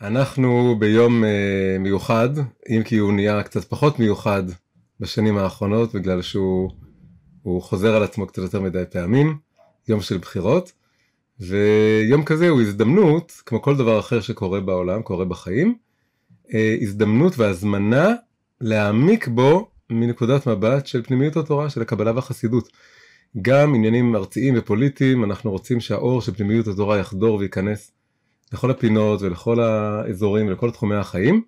אנחנו ביום uh, מיוחד, אם כי הוא נהיה קצת פחות מיוחד בשנים האחרונות, בגלל שהוא חוזר על עצמו קצת יותר מדי פעמים, יום של בחירות, ויום כזה הוא הזדמנות, כמו כל דבר אחר שקורה בעולם, קורה בחיים, uh, הזדמנות והזמנה להעמיק בו מנקודת מבט של פנימיות התורה, של הקבלה והחסידות. גם עניינים ארציים ופוליטיים, אנחנו רוצים שהאור של פנימיות התורה יחדור וייכנס לכל הפינות ולכל האזורים ולכל תחומי החיים.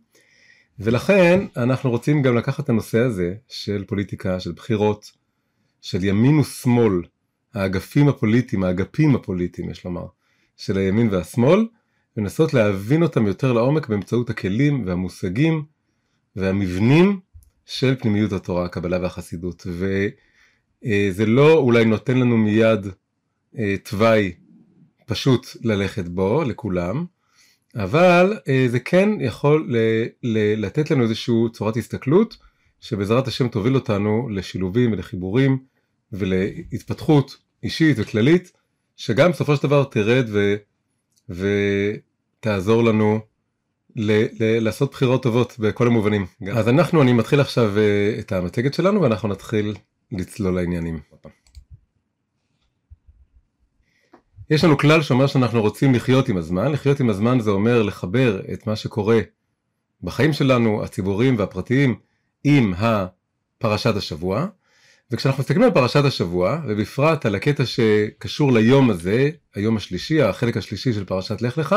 ולכן אנחנו רוצים גם לקחת את הנושא הזה של פוליטיקה, של בחירות, של ימין ושמאל, האגפים הפוליטיים, האגפים הפוליטיים יש לומר, של הימין והשמאל, ולנסות להבין אותם יותר לעומק באמצעות הכלים והמושגים והמבנים של פנימיות התורה, הקבלה והחסידות. וזה לא אולי נותן לנו מיד אה, תוואי פשוט ללכת בו לכולם, אבל אה, זה כן יכול ל- ל- לתת לנו איזושהי צורת הסתכלות שבעזרת השם תוביל אותנו לשילובים ולחיבורים ולהתפתחות אישית וכללית, שגם בסופו של דבר תרד ו- ותעזור לנו ל- ל- לעשות בחירות טובות בכל המובנים. גם. אז אנחנו, אני מתחיל עכשיו אה, את המצגת שלנו ואנחנו נתחיל לצלול לעניינים. יש לנו כלל שאומר שאנחנו רוצים לחיות עם הזמן, לחיות עם הזמן זה אומר לחבר את מה שקורה בחיים שלנו, הציבוריים והפרטיים, עם הפרשת השבוע, וכשאנחנו מסתכלים על פרשת השבוע, ובפרט על הקטע שקשור ליום הזה, היום השלישי, החלק השלישי של פרשת לך לך,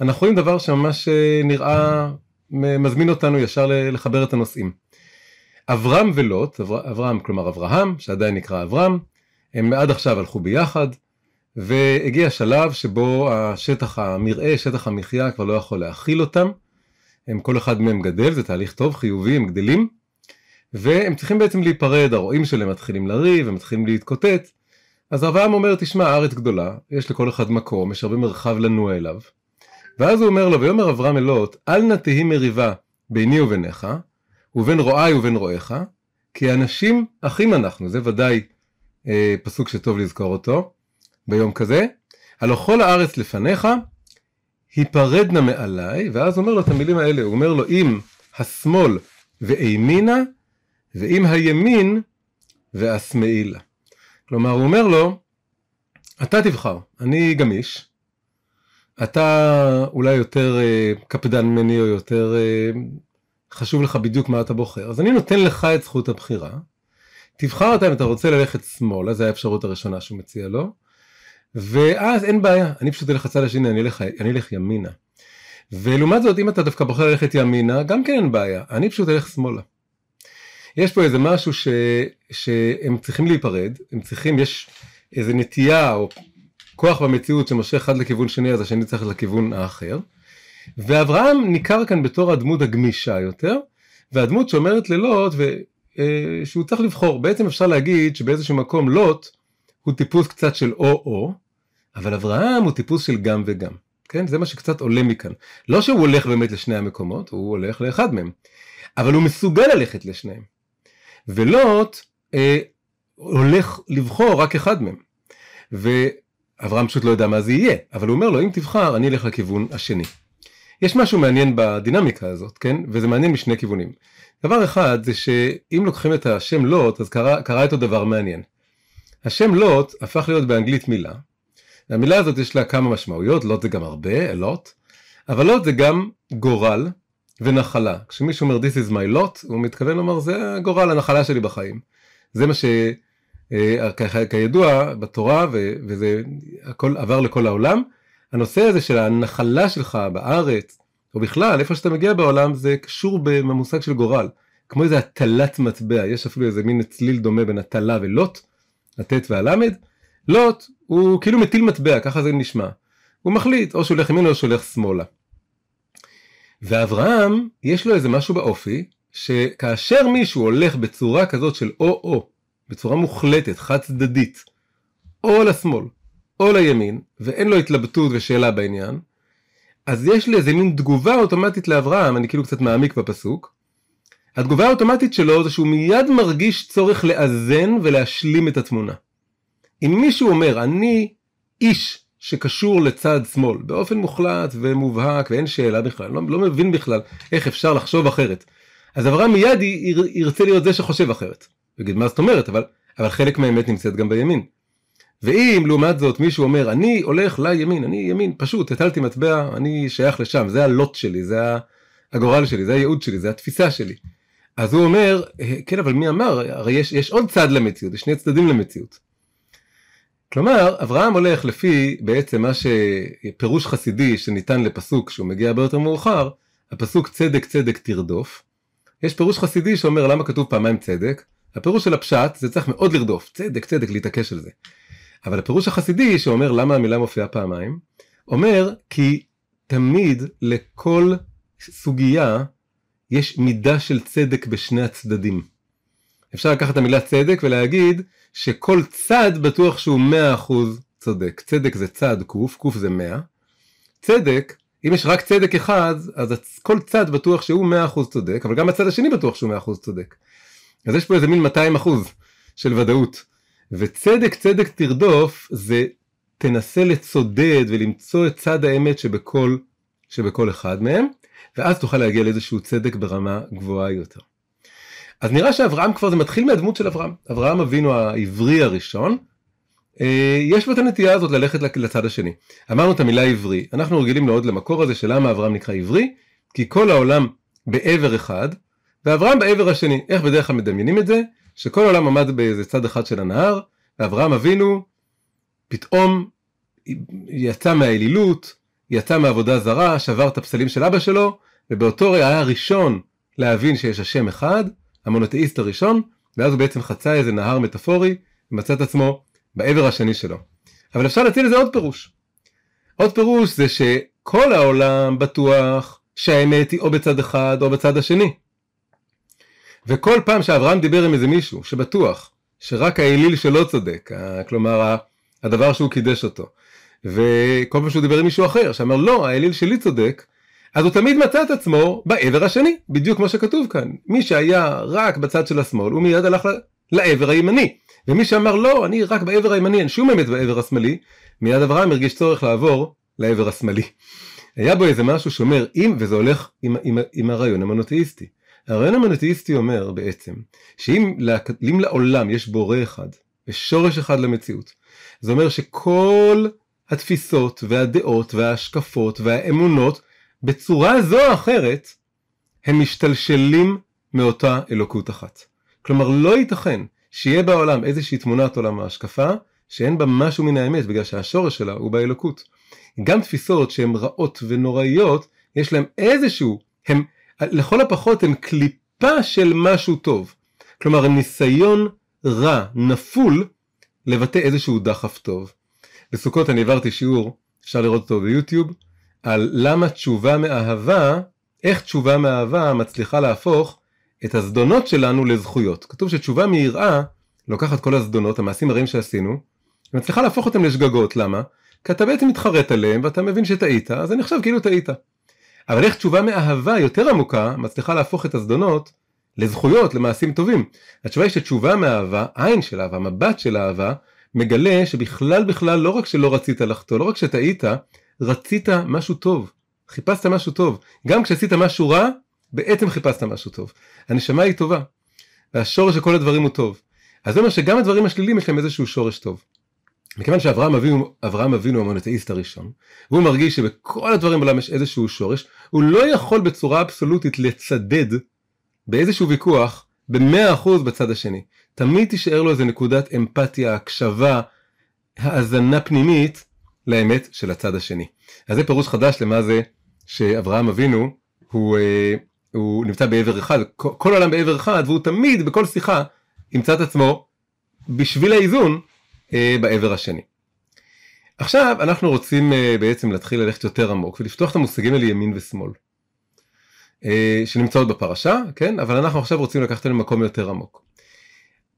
אנחנו רואים דבר שממש אה, נראה, מזמין אותנו ישר לחבר את הנושאים. אברהם ולוט, אברהם, כלומר אברהם, שעדיין נקרא אברהם, הם עד עכשיו הלכו ביחד, והגיע שלב שבו השטח המרעה, שטח המחיה כבר לא יכול להכיל אותם, הם כל אחד מהם גדל, זה תהליך טוב, חיובי, הם גדלים, והם צריכים בעצם להיפרד, הרועים שלהם מתחילים לריב, הם מתחילים להתקוטט, אז אברהם אומר, תשמע, הארץ גדולה, יש לכל אחד מקום, יש הרבה מרחב לנוע אליו, ואז הוא אומר לו, ויאמר אברהם אלות, אל נא תהי מריבה ביני וביניך, ובין רועי ובין רועיך, כי אנשים אחים אנחנו, זה ודאי אה, פסוק שטוב לזכור אותו, ביום כזה, הלא כל הארץ לפניך, היפרדנה מעליי, ואז אומר לו את המילים האלה, הוא אומר לו, אם השמאל ואימינה, ואם הימין ואשמאי לה. כלומר, הוא אומר לו, אתה תבחר, אני גמיש, אתה אולי יותר אה, קפדן ממני או יותר אה, חשוב לך בדיוק מה אתה בוחר, אז אני נותן לך את זכות הבחירה, תבחר אתה אם אתה רוצה ללכת שמאלה, זו האפשרות הראשונה שהוא מציע לו, ואז אין בעיה, אני פשוט אלך לצד השני, אני אלך, אני אלך ימינה. ולעומת זאת, אם אתה דווקא בוחר ללכת ימינה, גם כן אין בעיה, אני פשוט אלך שמאלה. יש פה איזה משהו ש, שהם צריכים להיפרד, הם צריכים, יש איזה נטייה או כוח במציאות שמושך אחד לכיוון שני, אז השני צריך לכיוון האחר. ואברהם ניכר כאן בתור הדמות הגמישה יותר, והדמות שאומרת ללוט ו, אה, שהוא צריך לבחור. בעצם אפשר להגיד שבאיזשהו מקום לוט הוא טיפוס קצת של או-או, אבל אברהם הוא טיפוס של גם וגם. כן? זה מה שקצת עולה מכאן. לא שהוא הולך באמת לשני המקומות, הוא הולך לאחד מהם. אבל הוא מסוגל ללכת לשניהם. ולוט אה, הולך לבחור רק אחד מהם. ואברהם פשוט לא יודע מה זה יהיה, אבל הוא אומר לו, אם תבחר, אני אלך לכיוון השני. יש משהו מעניין בדינמיקה הזאת, כן? וזה מעניין משני כיוונים. דבר אחד זה שאם לוקחים את השם לוט, אז קרה, קרה איתו דבר מעניין. השם לוט הפך להיות באנגלית מילה. והמילה הזאת יש לה כמה משמעויות, לוט זה גם הרבה, לוט, אבל לוט זה גם גורל ונחלה. כשמישהו אומר this is my lot, הוא מתכוון לומר זה הגורל, הנחלה שלי בחיים. זה מה שכידוע בתורה, וזה הכל עבר לכל העולם, הנושא הזה של הנחלה שלך בארץ, או בכלל, איפה שאתה מגיע בעולם, זה קשור במושג של גורל. כמו איזה הטלת מטבע, יש אפילו איזה מין צליל דומה בין הטלה ולוט, הט' והלמד, לוט הוא כאילו מטיל מטבע, ככה זה נשמע. הוא מחליט, או שהוא הולך ימינה או שהוא הולך שמאלה. ואברהם, יש לו איזה משהו באופי, שכאשר מישהו הולך בצורה כזאת של או-או, בצורה מוחלטת, חד צדדית, או לשמאל, או לימין, ואין לו התלבטות ושאלה בעניין, אז יש לי איזה מין תגובה אוטומטית לאברהם, אני כאילו קצת מעמיק בפסוק, התגובה האוטומטית שלו זה שהוא מיד מרגיש צורך לאזן ולהשלים את התמונה. אם מישהו אומר, אני איש שקשור לצד שמאל באופן מוחלט ומובהק ואין שאלה בכלל, לא, לא מבין בכלל איך אפשר לחשוב אחרת. אז אברהם מיד ירצה להיות זה שחושב אחרת. יגיד מה זאת אומרת, אבל, אבל חלק מהאמת נמצאת גם בימין. ואם לעומת זאת מישהו אומר אני הולך לימין, אני ימין, פשוט הטלתי מטבע, אני שייך לשם, זה הלוט שלי, זה הגורל שלי, זה הייעוד שלי, זה התפיסה שלי. אז הוא אומר, כן אבל מי אמר, הרי יש, יש עוד צד למציאות, יש שני צדדים למציאות. כלומר, אברהם הולך לפי בעצם מה שפירוש חסידי שניתן לפסוק שהוא מגיע הרבה יותר מאוחר, הפסוק צדק צדק תרדוף. יש פירוש חסידי שאומר למה כתוב פעמיים צדק, הפירוש של הפשט זה צריך מאוד לרדוף, צדק צדק להתעקש על זה. אבל הפירוש החסידי שאומר למה המילה מופיעה פעמיים, אומר כי תמיד לכל סוגיה יש מידה של צדק בשני הצדדים. אפשר לקחת את המילה צדק ולהגיד שכל צד בטוח שהוא 100% צודק. צדק זה צד קוף, קוף זה 100. צדק, אם יש רק צדק אחד, אז כל צד בטוח שהוא 100% צודק, אבל גם הצד השני בטוח שהוא 100% צודק. אז יש פה איזה מין 200% של ודאות. וצדק צדק תרדוף זה תנסה לצודד ולמצוא את צד האמת שבכל, שבכל אחד מהם, ואז תוכל להגיע לאיזשהו צדק ברמה גבוהה יותר. אז נראה שאברהם כבר זה מתחיל מהדמות של אברהם. אברהם אבינו העברי הראשון, אה, יש לו את הנטייה הזאת ללכת לצד השני. אמרנו את המילה עברי, אנחנו רגילים מאוד למקור הזה של למה אברהם נקרא עברי, כי כל העולם בעבר אחד, ואברהם בעבר השני. איך בדרך כלל מדמיינים את זה? שכל העולם עמד באיזה צד אחד של הנהר, ואברהם אבינו פתאום יצא מהאלילות, יצא מעבודה זרה, שבר את הפסלים של אבא שלו, ובאותו רגע היה הראשון להבין שיש השם אחד, המונותאיסט הראשון, ואז הוא בעצם חצה איזה נהר מטאפורי, ומצא את עצמו בעבר השני שלו. אבל אפשר להציע לזה עוד פירוש. עוד פירוש זה שכל העולם בטוח שהאמת היא או בצד אחד או בצד השני. וכל פעם שאברהם דיבר עם איזה מישהו שבטוח שרק האליל שלו צודק, כלומר הדבר שהוא קידש אותו, וכל פעם שהוא דיבר עם מישהו אחר שאמר לא האליל שלי צודק, אז הוא תמיד מצא את עצמו בעבר השני, בדיוק כמו שכתוב כאן. מי שהיה רק בצד של השמאל, הוא מיד הלך לעבר הימני. ומי שאמר לא, אני רק בעבר הימני, אין שום אמת בעבר השמאלי, מיד אברהם הרגיש צורך לעבור לעבר השמאלי. היה בו איזה משהו שאומר, אם, וזה הולך עם, עם, עם הרעיון המונותאיסטי. הרעיון המונותאיסטי אומר בעצם, שאם לעולם יש בורא אחד, ושורש אחד למציאות, זה אומר שכל התפיסות והדעות וההשקפות והאמונות בצורה זו או אחרת, הם משתלשלים מאותה אלוקות אחת. כלומר, לא ייתכן שיהיה בעולם איזושהי תמונת עולם ההשקפה, שאין בה משהו מן האמת, בגלל שהשורש שלה הוא באלוקות. גם תפיסות שהן רעות ונוראיות, יש להן איזשהו, הם, לכל הפחות הן קליפה של משהו טוב. כלומר, הם ניסיון רע, נפול, לבטא איזשהו דחף טוב. בסוכות אני העברתי שיעור, אפשר לראות אותו ביוטיוב, על למה תשובה מאהבה, איך תשובה מאהבה מצליחה להפוך את הזדונות שלנו לזכויות. כתוב שתשובה מיראה לוקחת כל הזדונות, המעשים הרעים שעשינו, ומצליחה להפוך אותם לשגגות, למה? כי אתה בעצם מתחרט עליהם ואתה מבין שטעית, אז זה נחשב כאילו טעית. אבל איך תשובה מאהבה יותר עמוקה מצליחה להפוך את הזדונות לזכויות, למעשים טובים. התשובה היא שתשובה מאהבה, עין של אהבה, מבט של אהבה, מגלה שבכלל בכלל לא רק שלא רצית לחטוא, לא רק שטעית, רצית משהו טוב, חיפשת משהו טוב. גם כשעשית משהו רע, בעצם חיפשת משהו טוב. הנשמה היא טובה, והשורש של כל הדברים הוא טוב. אז זה אומר שגם הדברים השליליים יש להם איזשהו שורש טוב. מכיוון שאברהם אבינו, אברהם אבינו המונותאיסט הראשון, והוא מרגיש שבכל הדברים בעולם יש איזשהו שורש, הוא לא יכול בצורה אבסולוטית לצדד באיזשהו ויכוח במאה אחוז בצד השני. תמיד תישאר לו איזה נקודת אמפתיה, הקשבה, האזנה פנימית, לאמת של הצד השני. אז זה פירוש חדש למה זה שאברהם אבינו הוא, אה, הוא נמצא בעבר אחד, כל העולם בעבר אחד והוא תמיד בכל שיחה ימצא את עצמו בשביל האיזון אה, בעבר השני. עכשיו אנחנו רוצים אה, בעצם להתחיל ללכת יותר עמוק ולפתוח את המושגים האלה ימין ושמאל. שנמצאות בפרשה, כן? אבל אנחנו עכשיו רוצים לקחת למקום יותר עמוק.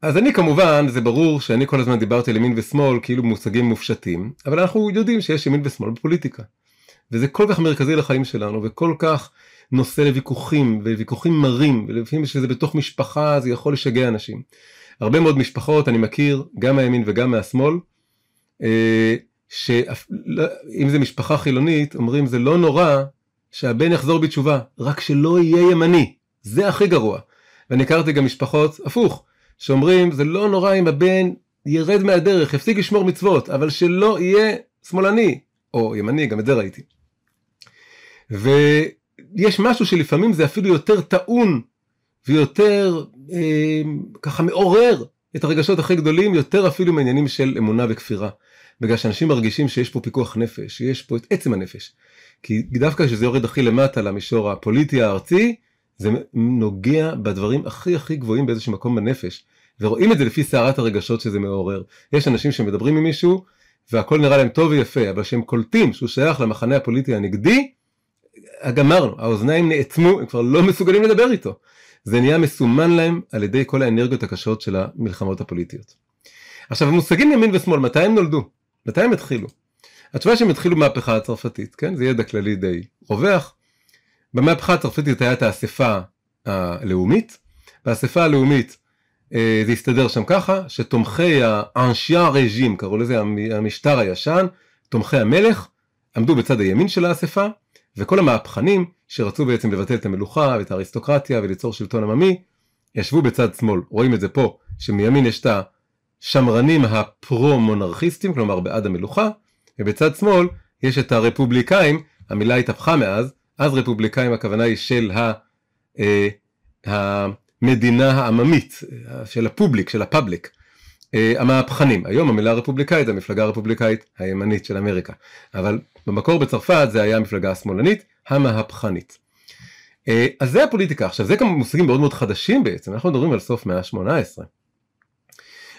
אז אני כמובן, זה ברור שאני כל הזמן דיברתי על ימין ושמאל כאילו מושגים מופשטים, אבל אנחנו יודעים שיש ימין ושמאל בפוליטיקה. וזה כל כך מרכזי לחיים שלנו, וכל כך נושא לוויכוחים, וויכוחים מרים, ולפעמים שזה בתוך משפחה זה יכול לשגע אנשים. הרבה מאוד משפחות אני מכיר, גם מהימין וגם מהשמאל, אה, שאם זה משפחה חילונית, אומרים זה לא נורא שהבן יחזור בתשובה, רק שלא יהיה ימני, זה הכי גרוע. ואני הכרתי גם משפחות הפוך, שאומרים זה לא נורא אם הבן ירד מהדרך, יפסיק לשמור מצוות, אבל שלא יהיה שמאלני, או ימני, גם את זה ראיתי. ויש משהו שלפעמים זה אפילו יותר טעון ויותר אה, ככה מעורר את הרגשות הכי גדולים, יותר אפילו מעניינים של אמונה וכפירה. בגלל שאנשים מרגישים שיש פה פיקוח נפש, שיש פה את עצם הנפש. כי דווקא כשזה יורד הכי למטה למישור הפוליטי הארצי, זה נוגע בדברים הכי הכי גבוהים באיזשהו מקום בנפש. ורואים את זה לפי סערת הרגשות שזה מעורר. יש אנשים שמדברים עם מישהו, והכל נראה להם טוב ויפה, אבל כשהם קולטים שהוא שייך למחנה הפוליטי הנגדי, גמרנו, האוזניים נאטמו, הם כבר לא מסוגלים לדבר איתו. זה נהיה מסומן להם על ידי כל האנרגיות הקשות של המלחמות הפוליטיות. עכשיו המושגים ימין ושמאל, מתי הם נולדו? מתי הם התחילו? התשובה שהם התחילו במהפכה הצרפתית, כן? זה ידע כללי די רווח. במהפכה הצרפתית הייתה האספה הלאומית, באספה הלאומית זה הסתדר שם ככה, שתומכי האנשיה רג'ים, קראו לזה המשטר הישן, תומכי המלך, עמדו בצד הימין של האספה, וכל המהפכנים שרצו בעצם לבטל את המלוכה ואת האריסטוקרטיה וליצור שלטון עממי, ישבו בצד שמאל. רואים את זה פה, שמימין יש את השמרנים הפרו-מונרכיסטים, כלומר בעד המלוכה, ובצד שמאל יש את הרפובליקאים, המילה התהפכה מאז, אז רפובליקאים הכוונה היא של ה, אה, המדינה העממית, של הפובליק, של הפאבליק. אה, המהפכנים, היום המילה רפובליקאית זה המפלגה הרפובליקאית הימנית של אמריקה, אבל במקור בצרפת זה היה המפלגה השמאלנית המהפכנית. אה, אז זה הפוליטיקה, עכשיו זה גם מושגים מאוד מאוד חדשים בעצם, אנחנו מדברים על סוף מאה ה-18.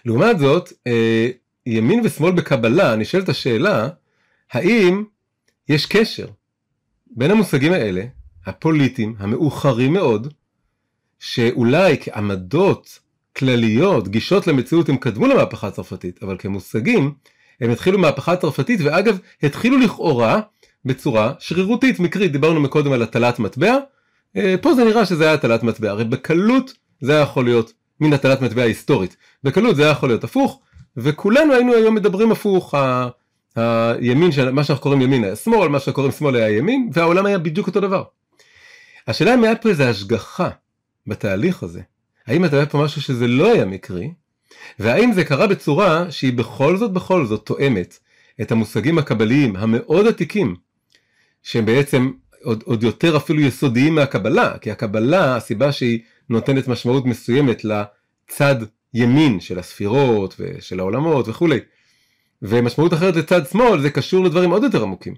לעומת זאת, אה, ימין ושמאל בקבלה, נשאלת השאלה, האם יש קשר בין המושגים האלה, הפוליטיים, המאוחרים מאוד, שאולי כעמדות כלליות, גישות למציאות, הם קדמו למהפכה הצרפתית, אבל כמושגים, הם התחילו מהפכה צרפתית, ואגב, התחילו לכאורה בצורה שרירותית, מקרית, דיברנו מקודם על הטלת מטבע, אה, פה זה נראה שזה היה הטלת מטבע, הרי בקלות זה היה יכול להיות מין הטלת מטבע היסטורית, בקלות זה היה יכול להיות הפוך, וכולנו היינו היום מדברים הפוך, ה... הימין. מה שאנחנו קוראים ימין היה שמאל, מה שאנחנו קוראים שמאל היה ימין, והעולם היה בדיוק אותו דבר. השאלה אם היה פה איזה השגחה בתהליך הזה, האם אתה רואה פה משהו שזה לא היה מקרי, והאם זה קרה בצורה שהיא בכל זאת בכל זאת תואמת את המושגים הקבליים המאוד עתיקים, שהם בעצם עוד, עוד יותר אפילו יסודיים מהקבלה, כי הקבלה, הסיבה שהיא נותנת משמעות מסוימת לצד ימין של הספירות ושל העולמות וכולי, ומשמעות אחרת לצד שמאל זה קשור לדברים עוד יותר עמוקים.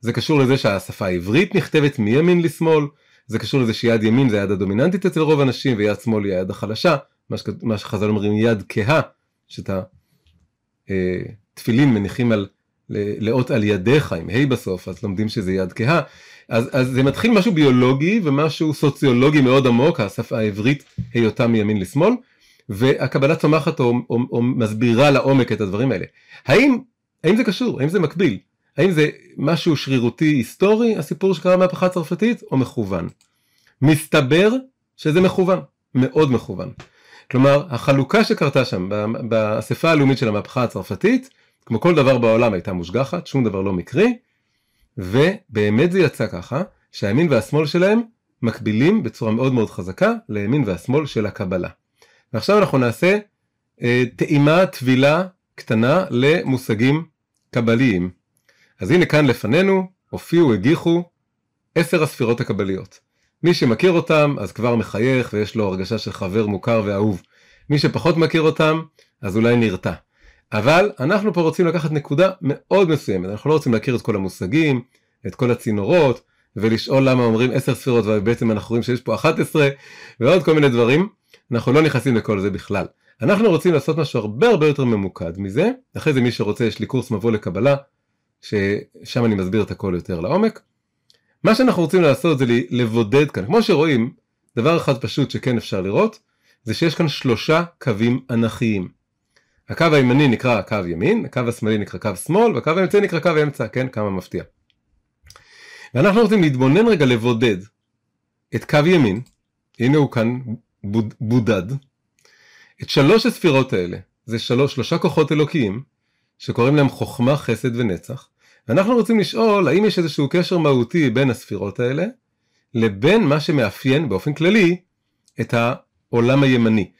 זה קשור לזה שהשפה העברית נכתבת מימין לשמאל, זה קשור לזה שיד ימין זה היד הדומיננטית אצל רוב האנשים ויד שמאל היא היד החלשה, מה, שחז"ל אומרים יד כהה, שאת התפילין אה, מניחים על, לאות על ידיך עם ה' בסוף, אז לומדים שזה יד כהה. אז, אז זה מתחיל משהו ביולוגי ומשהו סוציולוגי מאוד עמוק, השפה העברית היותה מימין לשמאל, והקבלה צומחת או, או, או מסבירה לעומק את הדברים האלה. האם, האם זה קשור? האם זה מקביל? האם זה משהו שרירותי היסטורי, הסיפור שקרה מהפכה הצרפתית, או מכוון? מסתבר שזה מכוון, מאוד מכוון. כלומר, החלוקה שקרתה שם באספה הלאומית של המהפכה הצרפתית, כמו כל דבר בעולם הייתה מושגחת, שום דבר לא מקרי, ובאמת זה יצא ככה, שהימין והשמאל שלהם מקבילים בצורה מאוד מאוד חזקה לימין והשמאל של הקבלה. ועכשיו אנחנו נעשה אה, טעימה, טבילה קטנה למושגים קבליים. אז הנה כאן לפנינו הופיעו, הגיחו עשר הספירות הקבליות. מי שמכיר אותם אז כבר מחייך ויש לו הרגשה של חבר מוכר ואהוב. מי שפחות מכיר אותם אז אולי נרתע. אבל אנחנו פה רוצים לקחת נקודה מאוד מסוימת, אנחנו לא רוצים להכיר את כל המושגים, את כל הצינורות, ולשאול למה אומרים עשר ספירות ובעצם אנחנו רואים שיש פה 11 ועוד כל מיני דברים, אנחנו לא נכנסים לכל זה בכלל. אנחנו רוצים לעשות משהו הרבה הרבה יותר ממוקד מזה, אחרי זה מי שרוצה יש לי קורס מבוא לקבלה, ששם אני מסביר את הכל יותר לעומק. מה שאנחנו רוצים לעשות זה לבודד כאן, כמו שרואים, דבר אחד פשוט שכן אפשר לראות, זה שיש כאן שלושה קווים אנכיים. הקו הימני נקרא קו ימין, הקו השמאלי נקרא קו שמאל, והקו האמצעי נקרא קו אמצע, כן? כמה מפתיע. ואנחנו רוצים להתבונן רגע לבודד את קו ימין, הנה הוא כאן בוד, בודד, את שלוש הספירות האלה, זה שלוש, שלושה כוחות אלוקיים, שקוראים להם חוכמה, חסד ונצח. ואנחנו רוצים לשאול האם יש איזשהו קשר מהותי בין הספירות האלה לבין מה שמאפיין באופן כללי את העולם הימני,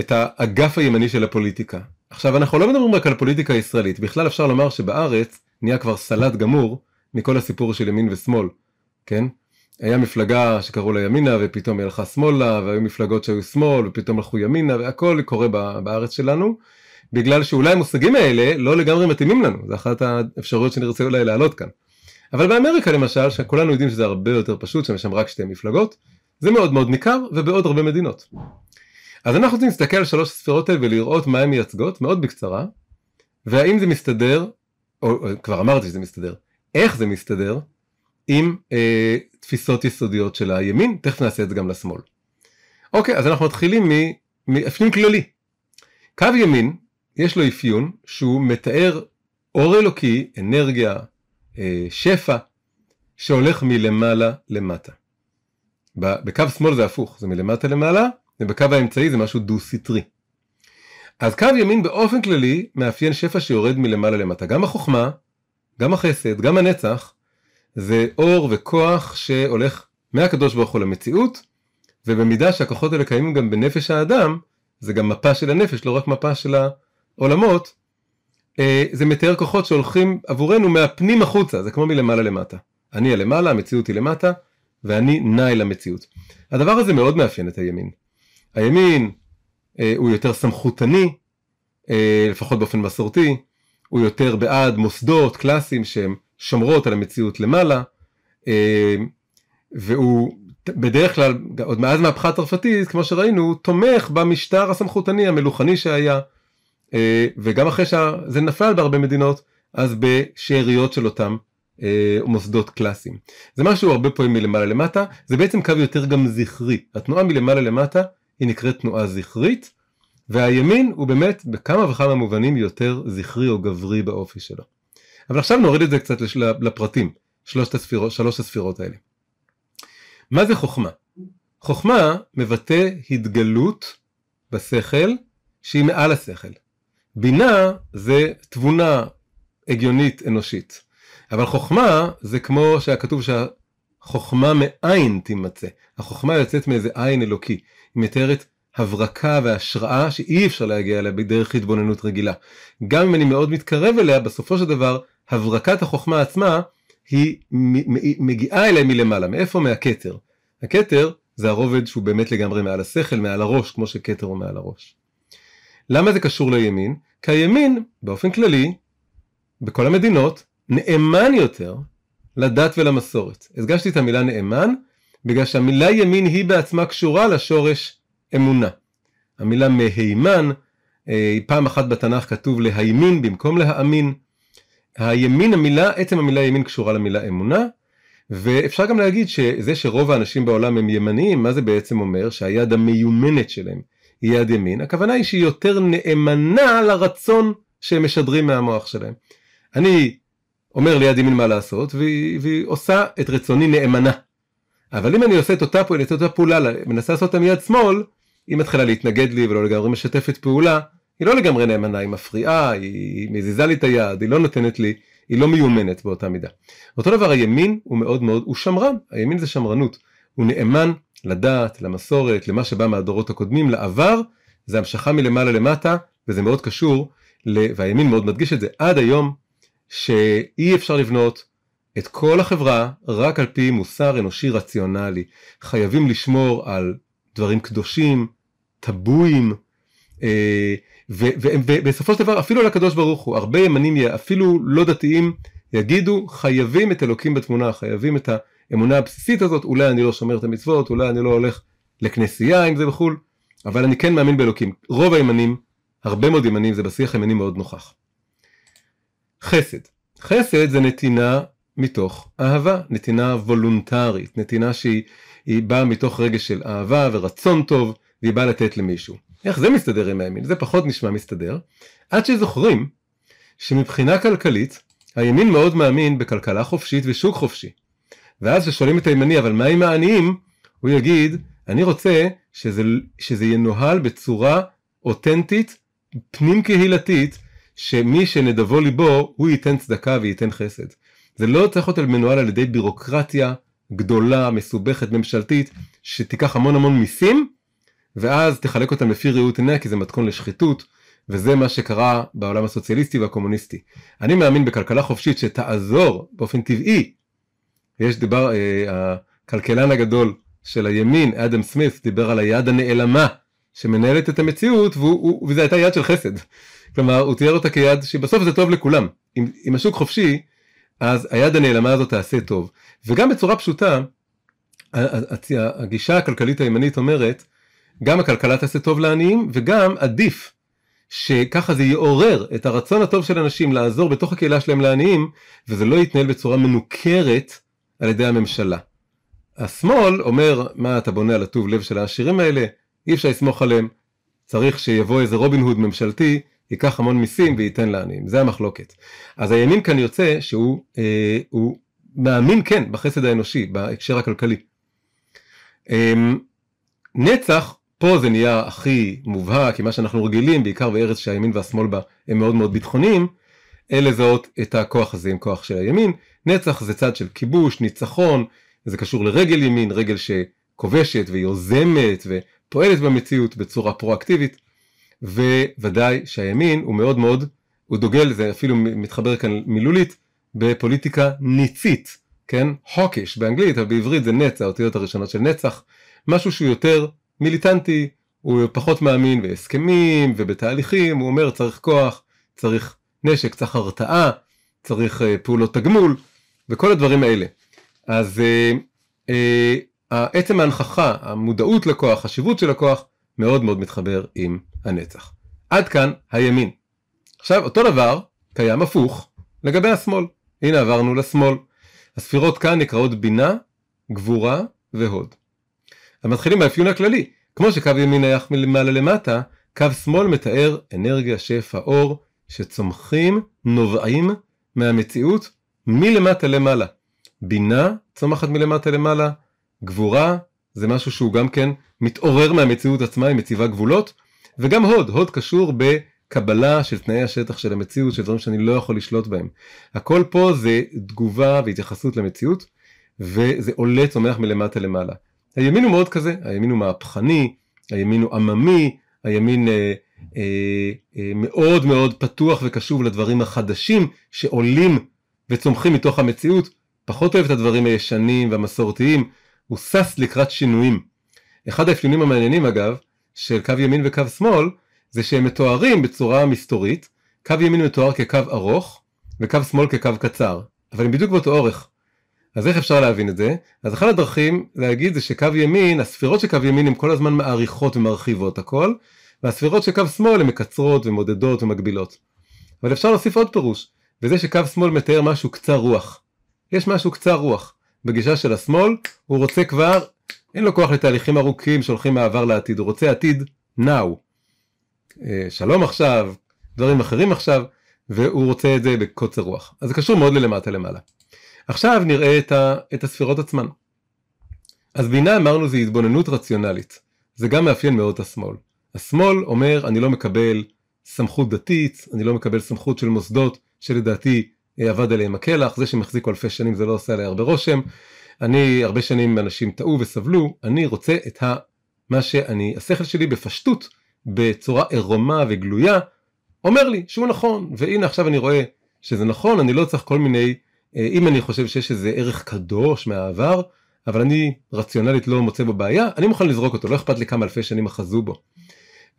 את האגף הימני של הפוליטיקה. עכשיו אנחנו לא מדברים רק על פוליטיקה ישראלית, בכלל אפשר לומר שבארץ נהיה כבר סלט גמור מכל הסיפור של ימין ושמאל, כן? היה מפלגה שקראו לה ימינה ופתאום היא הלכה שמאלה והיו מפלגות שהיו שמאל ופתאום הלכו ימינה והכל קורה בארץ שלנו בגלל שאולי המושגים האלה לא לגמרי מתאימים לנו זה אחת האפשרויות שנרצה אולי להעלות כאן. אבל באמריקה למשל שכולנו יודעים שזה הרבה יותר פשוט שיש שם רק שתי מפלגות זה מאוד מאוד ניכר ובעוד הרבה מדינות. אז אנחנו רוצים להסתכל על שלוש הספירות האלה ולראות מה הן מייצגות מאוד בקצרה והאם זה מסתדר או כבר אמרתי שזה מסתדר איך זה מסתדר עם אה, תפיסות יסודיות של הימין, תכף נעשה את זה גם לשמאל. אוקיי, אז אנחנו מתחילים מאפיון כללי. קו ימין, יש לו אפיון שהוא מתאר אור אלוקי, אנרגיה, אה, שפע, שהולך מלמעלה למטה. בקו שמאל זה הפוך, זה מלמטה למעלה, ובקו האמצעי זה משהו דו-סטרי. אז קו ימין באופן כללי מאפיין שפע שיורד מלמעלה למטה. גם החוכמה, גם החסד, גם הנצח, זה אור וכוח שהולך מהקדוש ברוך הוא למציאות, ובמידה שהכוחות האלה קיימים גם בנפש האדם, זה גם מפה של הנפש, לא רק מפה של העולמות, אה, זה מתאר כוחות שהולכים עבורנו מהפנים החוצה, זה כמו מלמעלה למטה. אני הלמעלה, המציאות היא למטה, ואני נע למציאות. הדבר הזה מאוד מאפיין את הימין. הימין אה, הוא יותר סמכותני, אה, לפחות באופן מסורתי, הוא יותר בעד מוסדות קלאסיים שהם שומרות על המציאות למעלה, והוא בדרך כלל, עוד מאז מהפכה הצרפתית, כמו שראינו, הוא תומך במשטר הסמכותני המלוכני שהיה, וגם אחרי שזה נפל בהרבה מדינות, אז בשאריות של אותם אה, מוסדות קלאסיים. זה משהו הרבה פעמים מלמעלה למטה, זה בעצם קו יותר גם זכרי. התנועה מלמעלה למטה היא נקראת תנועה זכרית, והימין הוא באמת בכמה וכמה מובנים יותר זכרי או גברי באופי שלו. אבל עכשיו נוריד את זה קצת לפרטים, הספירות, שלוש הספירות האלה. מה זה חוכמה? חוכמה מבטא התגלות בשכל שהיא מעל השכל. בינה זה תבונה הגיונית אנושית. אבל חוכמה זה כמו שהיה כתוב שהחוכמה מאין תימצא. החוכמה יוצאת מאיזה עין אלוקי. היא מתארת הברקה והשראה שאי אפשר להגיע אליה בדרך התבוננות רגילה. גם אם אני מאוד מתקרב אליה, בסופו של דבר הברקת החוכמה עצמה היא מגיעה אליי מלמעלה. מאיפה? מהכתר. הכתר זה הרובד שהוא באמת לגמרי מעל השכל, מעל הראש, כמו שכתר הוא מעל הראש. למה זה קשור לימין? כי הימין, באופן כללי, בכל המדינות, נאמן יותר לדת ולמסורת. הדגשתי את המילה נאמן, בגלל שהמילה ימין היא בעצמה קשורה לשורש אמונה. המילה מהימן, אה, פעם אחת בתנ"ך כתוב להימין במקום להאמין. הימין המילה, עצם המילה ימין קשורה למילה אמונה, ואפשר גם להגיד שזה שרוב האנשים בעולם הם ימניים, מה זה בעצם אומר? שהיד המיומנת שלהם יד ימין, הכוונה היא שהיא יותר נאמנה לרצון שהם משדרים מהמוח שלהם. אני אומר ליד ימין מה לעשות, והיא, והיא עושה את רצוני נאמנה. אבל אם אני עושה את אותה פעולה, את אותה פעולה, מנסה לעשות אותה מיד שמאל, היא מתחילה להתנגד לי ולא לגמרי משתפת פעולה, היא לא לגמרי נאמנה, היא מפריעה, היא מזיזה לי את היד, היא לא נותנת לי, היא לא מיומנת באותה מידה. אותו דבר הימין הוא מאוד מאוד, הוא שמרן, הימין זה שמרנות, הוא נאמן לדת, למסורת, למה שבא מהדורות הקודמים, לעבר, זה המשכה מלמעלה למטה, וזה מאוד קשור, והימין מאוד מדגיש את זה, עד היום, שאי אפשר לבנות את כל החברה רק על פי מוסר אנושי רציונלי. חייבים לשמור על דברים קדושים, טבויים, אה, ובסופו של דבר אפילו לקדוש ברוך הוא, הרבה ימנים, אפילו לא דתיים, יגידו חייבים את אלוקים בתמונה, חייבים את האמונה הבסיסית הזאת, אולי אני לא שומר את המצוות, אולי אני לא הולך לכנסייה אם זה בחו"ל, אבל אני כן מאמין באלוקים. רוב הימנים, הרבה מאוד ימנים, זה בשיח הימני מאוד נוכח. חסד. חסד זה נתינה מתוך אהבה, נתינה וולונטרית, נתינה שהיא באה מתוך רגש של אהבה ורצון טוב, והיא באה לתת למישהו. איך זה מסתדר עם הימין? זה פחות נשמע מסתדר. עד שזוכרים שמבחינה כלכלית, הימין מאוד מאמין בכלכלה חופשית ושוק חופשי. ואז כששואלים את הימני, אבל מה עם העניים? הוא יגיד, אני רוצה שזה, שזה ינוהל בצורה אותנטית, פנים קהילתית, שמי שנדבו ליבו, הוא ייתן צדקה וייתן חסד. זה לא צריך להיות מנוהל על ידי בירוקרטיה גדולה, מסובכת, ממשלתית, שתיקח המון המון מיסים, ואז תחלק אותם לפי ראות עיניה, כי זה מתכון לשחיתות, וזה מה שקרה בעולם הסוציאליסטי והקומוניסטי. אני מאמין בכלכלה חופשית שתעזור באופן טבעי. יש דיבר, אה, הכלכלן הגדול של הימין, אדם סמית, דיבר על היד הנעלמה שמנהלת את המציאות, וזו הייתה יד של חסד. כלומר, הוא תיאר אותה כיד שבסוף זה טוב לכולם. אם, אם השוק חופשי, אז היד הנעלמה הזאת תעשה טוב. וגם בצורה פשוטה, הגישה הכלכלית הימנית אומרת, גם הכלכלה תעשה טוב לעניים, וגם עדיף שככה זה יעורר את הרצון הטוב של אנשים לעזור בתוך הקהילה שלהם לעניים, וזה לא יתנהל בצורה מנוכרת על ידי הממשלה. השמאל אומר, מה אתה בונה על הטוב לב של העשירים האלה? אי אפשר לסמוך עליהם. צריך שיבוא איזה רובין הוד ממשלתי, ייקח המון מיסים וייתן לעניים. זה המחלוקת. אז הימין כאן יוצא שהוא אה, הוא מאמין כן בחסד האנושי, בהקשר הכלכלי. אה, נצח פה זה נהיה הכי מובהק, כי מה שאנחנו רגילים, בעיקר בארץ שהימין והשמאל בה הם מאוד מאוד ביטחוניים, אלה לזהות את הכוח הזה עם כוח של הימין. נצח זה צד של כיבוש, ניצחון, זה קשור לרגל ימין, רגל שכובשת ויוזמת ופועלת במציאות בצורה פרואקטיבית, וודאי שהימין הוא מאוד מאוד, הוא דוגל, זה אפילו מתחבר כאן מילולית, בפוליטיקה ניצית, כן? הוקיש באנגלית, אבל בעברית זה נץ, האותיות הראשונות של נצח, משהו שהוא יותר מיליטנטי, הוא פחות מאמין בהסכמים ובתהליכים, הוא אומר צריך כוח, צריך נשק, צריך הרתעה, צריך uh, פעולות תגמול וכל הדברים האלה. אז uh, uh, עצם ההנכחה, המודעות לכוח, החשיבות של הכוח, מאוד מאוד מתחבר עם הנצח. עד כאן הימין. עכשיו אותו דבר קיים הפוך לגבי השמאל. הנה עברנו לשמאל. הספירות כאן נקראות בינה, גבורה והוד. אז מתחילים באפיון הכללי. כמו שקו ימין נייח מלמעלה למטה, קו שמאל מתאר אנרגיה, שפע, אור, שצומחים, נובעים מהמציאות מלמטה למעלה. בינה צומחת מלמטה למעלה, גבורה זה משהו שהוא גם כן מתעורר מהמציאות עצמה, היא מציבה גבולות, וגם הוד, הוד קשור בקבלה של תנאי השטח של המציאות, של דברים שאני לא יכול לשלוט בהם. הכל פה זה תגובה והתייחסות למציאות, וזה עולה צומח מלמטה למעלה. הימין הוא מאוד כזה, הימין הוא מהפכני, הימין הוא עממי, הימין אה, אה, אה, מאוד מאוד פתוח וקשוב לדברים החדשים שעולים וצומחים מתוך המציאות, פחות אוהב את הדברים הישנים והמסורתיים, הוא שש לקראת שינויים. אחד האפיונים המעניינים אגב, של קו ימין וקו שמאל, זה שהם מתוארים בצורה מסתורית, קו ימין מתואר כקו ארוך, וקו שמאל כקו קצר, אבל הם בדיוק באותו אורך. אז איך אפשר להבין את זה? אז אחת הדרכים להגיד זה שקו ימין, הספירות של קו ימין הן כל הזמן מעריכות ומרחיבות הכל, והספירות של קו שמאל הן מקצרות ומודדות ומגבילות. אבל אפשר להוסיף עוד פירוש, וזה שקו שמאל מתאר משהו קצר רוח. יש משהו קצר רוח. בגישה של השמאל, הוא רוצה כבר, אין לו כוח לתהליכים ארוכים שהולכים מעבר לעתיד, הוא רוצה עתיד now. אה, שלום עכשיו, דברים אחרים עכשיו, והוא רוצה את זה בקוצר רוח. אז זה קשור מאוד ללמטה למעלה. עכשיו נראה את, ה, את הספירות עצמן. אז בינה אמרנו זה התבוננות רציונלית. זה גם מאפיין מאוד את השמאל. השמאל אומר אני לא מקבל סמכות דתית, אני לא מקבל סמכות של מוסדות שלדעתי אבד עליהם הקלח, זה שהם החזיקו אלפי שנים זה לא עושה עליי הרבה רושם. אני הרבה שנים אנשים טעו וסבלו, אני רוצה את ה... מה שאני, השכל שלי בפשטות, בצורה עירומה וגלויה, אומר לי שהוא נכון, והנה עכשיו אני רואה שזה נכון, אני לא צריך כל מיני אה, אם אני חושב שיש איזה ערך קדוש מהעבר, אבל אני רציונלית לא מוצא בו בעיה, אני מוכן לזרוק אותו, לא אכפת לי כמה אלפי שנים אחזו בו.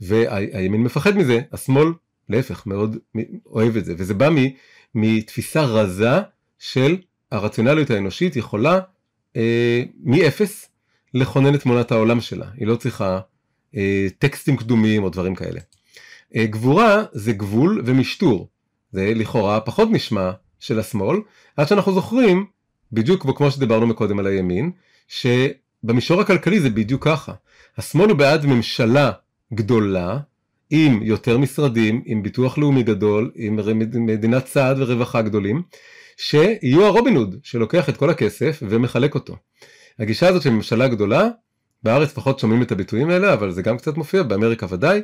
והימין מפחד מזה, השמאל להפך מאוד אוהב את זה, וזה בא מתפיסה רזה של הרציונליות האנושית יכולה אה, מאפס לכונן את תמונת העולם שלה, היא לא צריכה אה, טקסטים קדומים או דברים כאלה. אה, גבורה זה גבול ומשטור, זה לכאורה פחות נשמע של השמאל, עד שאנחנו זוכרים, בדיוק כמו שדיברנו מקודם על הימין, שבמישור הכלכלי זה בדיוק ככה. השמאל הוא בעד ממשלה גדולה, עם יותר משרדים, עם ביטוח לאומי גדול, עם מדינת צעד ורווחה גדולים, שיהיו הרובין הוד שלוקח את כל הכסף ומחלק אותו. הגישה הזאת של ממשלה גדולה, בארץ פחות שומעים את הביטויים האלה, אבל זה גם קצת מופיע, באמריקה ודאי,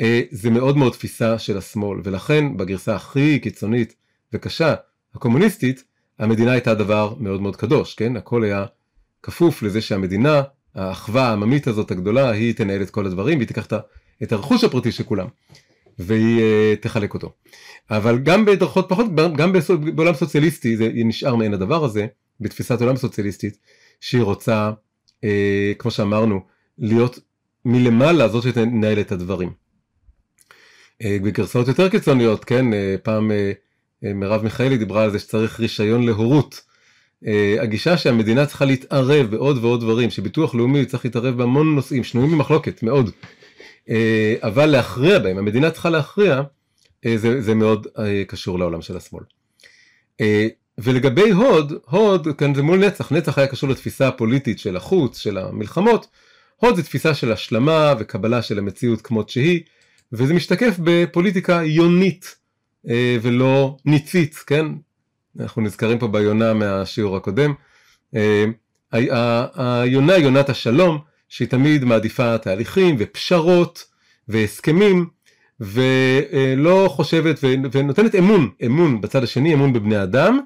אה, זה מאוד מאוד תפיסה של השמאל, ולכן בגרסה הכי קיצונית וקשה, הקומוניסטית, המדינה הייתה דבר מאוד מאוד קדוש, כן? הכל היה כפוף לזה שהמדינה, האחווה העממית הזאת הגדולה, היא תנהל את כל הדברים, והיא תיקח את הרכוש הפרטי של כולם, והיא uh, תחלק אותו. אבל גם בדרכות פחות, גם בעולם סוציאליסטי, זה נשאר מעין הדבר הזה, בתפיסת עולם סוציאליסטית, שהיא רוצה, uh, כמו שאמרנו, להיות מלמעלה זאת שתנהל את הדברים. Uh, בגרסאות יותר קיצוניות, כן, uh, פעם uh, מרב מיכאלי דיברה על זה שצריך רישיון להורות. Uh, הגישה שהמדינה צריכה להתערב בעוד ועוד דברים, שביטוח לאומי צריך להתערב בהמון נושאים שנויים במחלוקת מאוד, uh, אבל להכריע בהם, המדינה צריכה להכריע, uh, זה, זה מאוד uh, קשור לעולם של השמאל. ולגבי הוד, הוד כאן זה מול נצח, נצח היה קשור לתפיסה הפוליטית של החוץ, של המלחמות, הוד זה תפיסה של השלמה וקבלה של המציאות כמות שהיא, וזה משתקף בפוליטיקה יונית אה, ולא ניצית, כן? אנחנו נזכרים פה ביונה מהשיעור הקודם. אה, היונה יונת השלום, שהיא תמיד מעדיפה תהליכים ופשרות והסכמים, ולא חושבת ונותנת אמון, אמון בצד השני, אמון בבני אדם,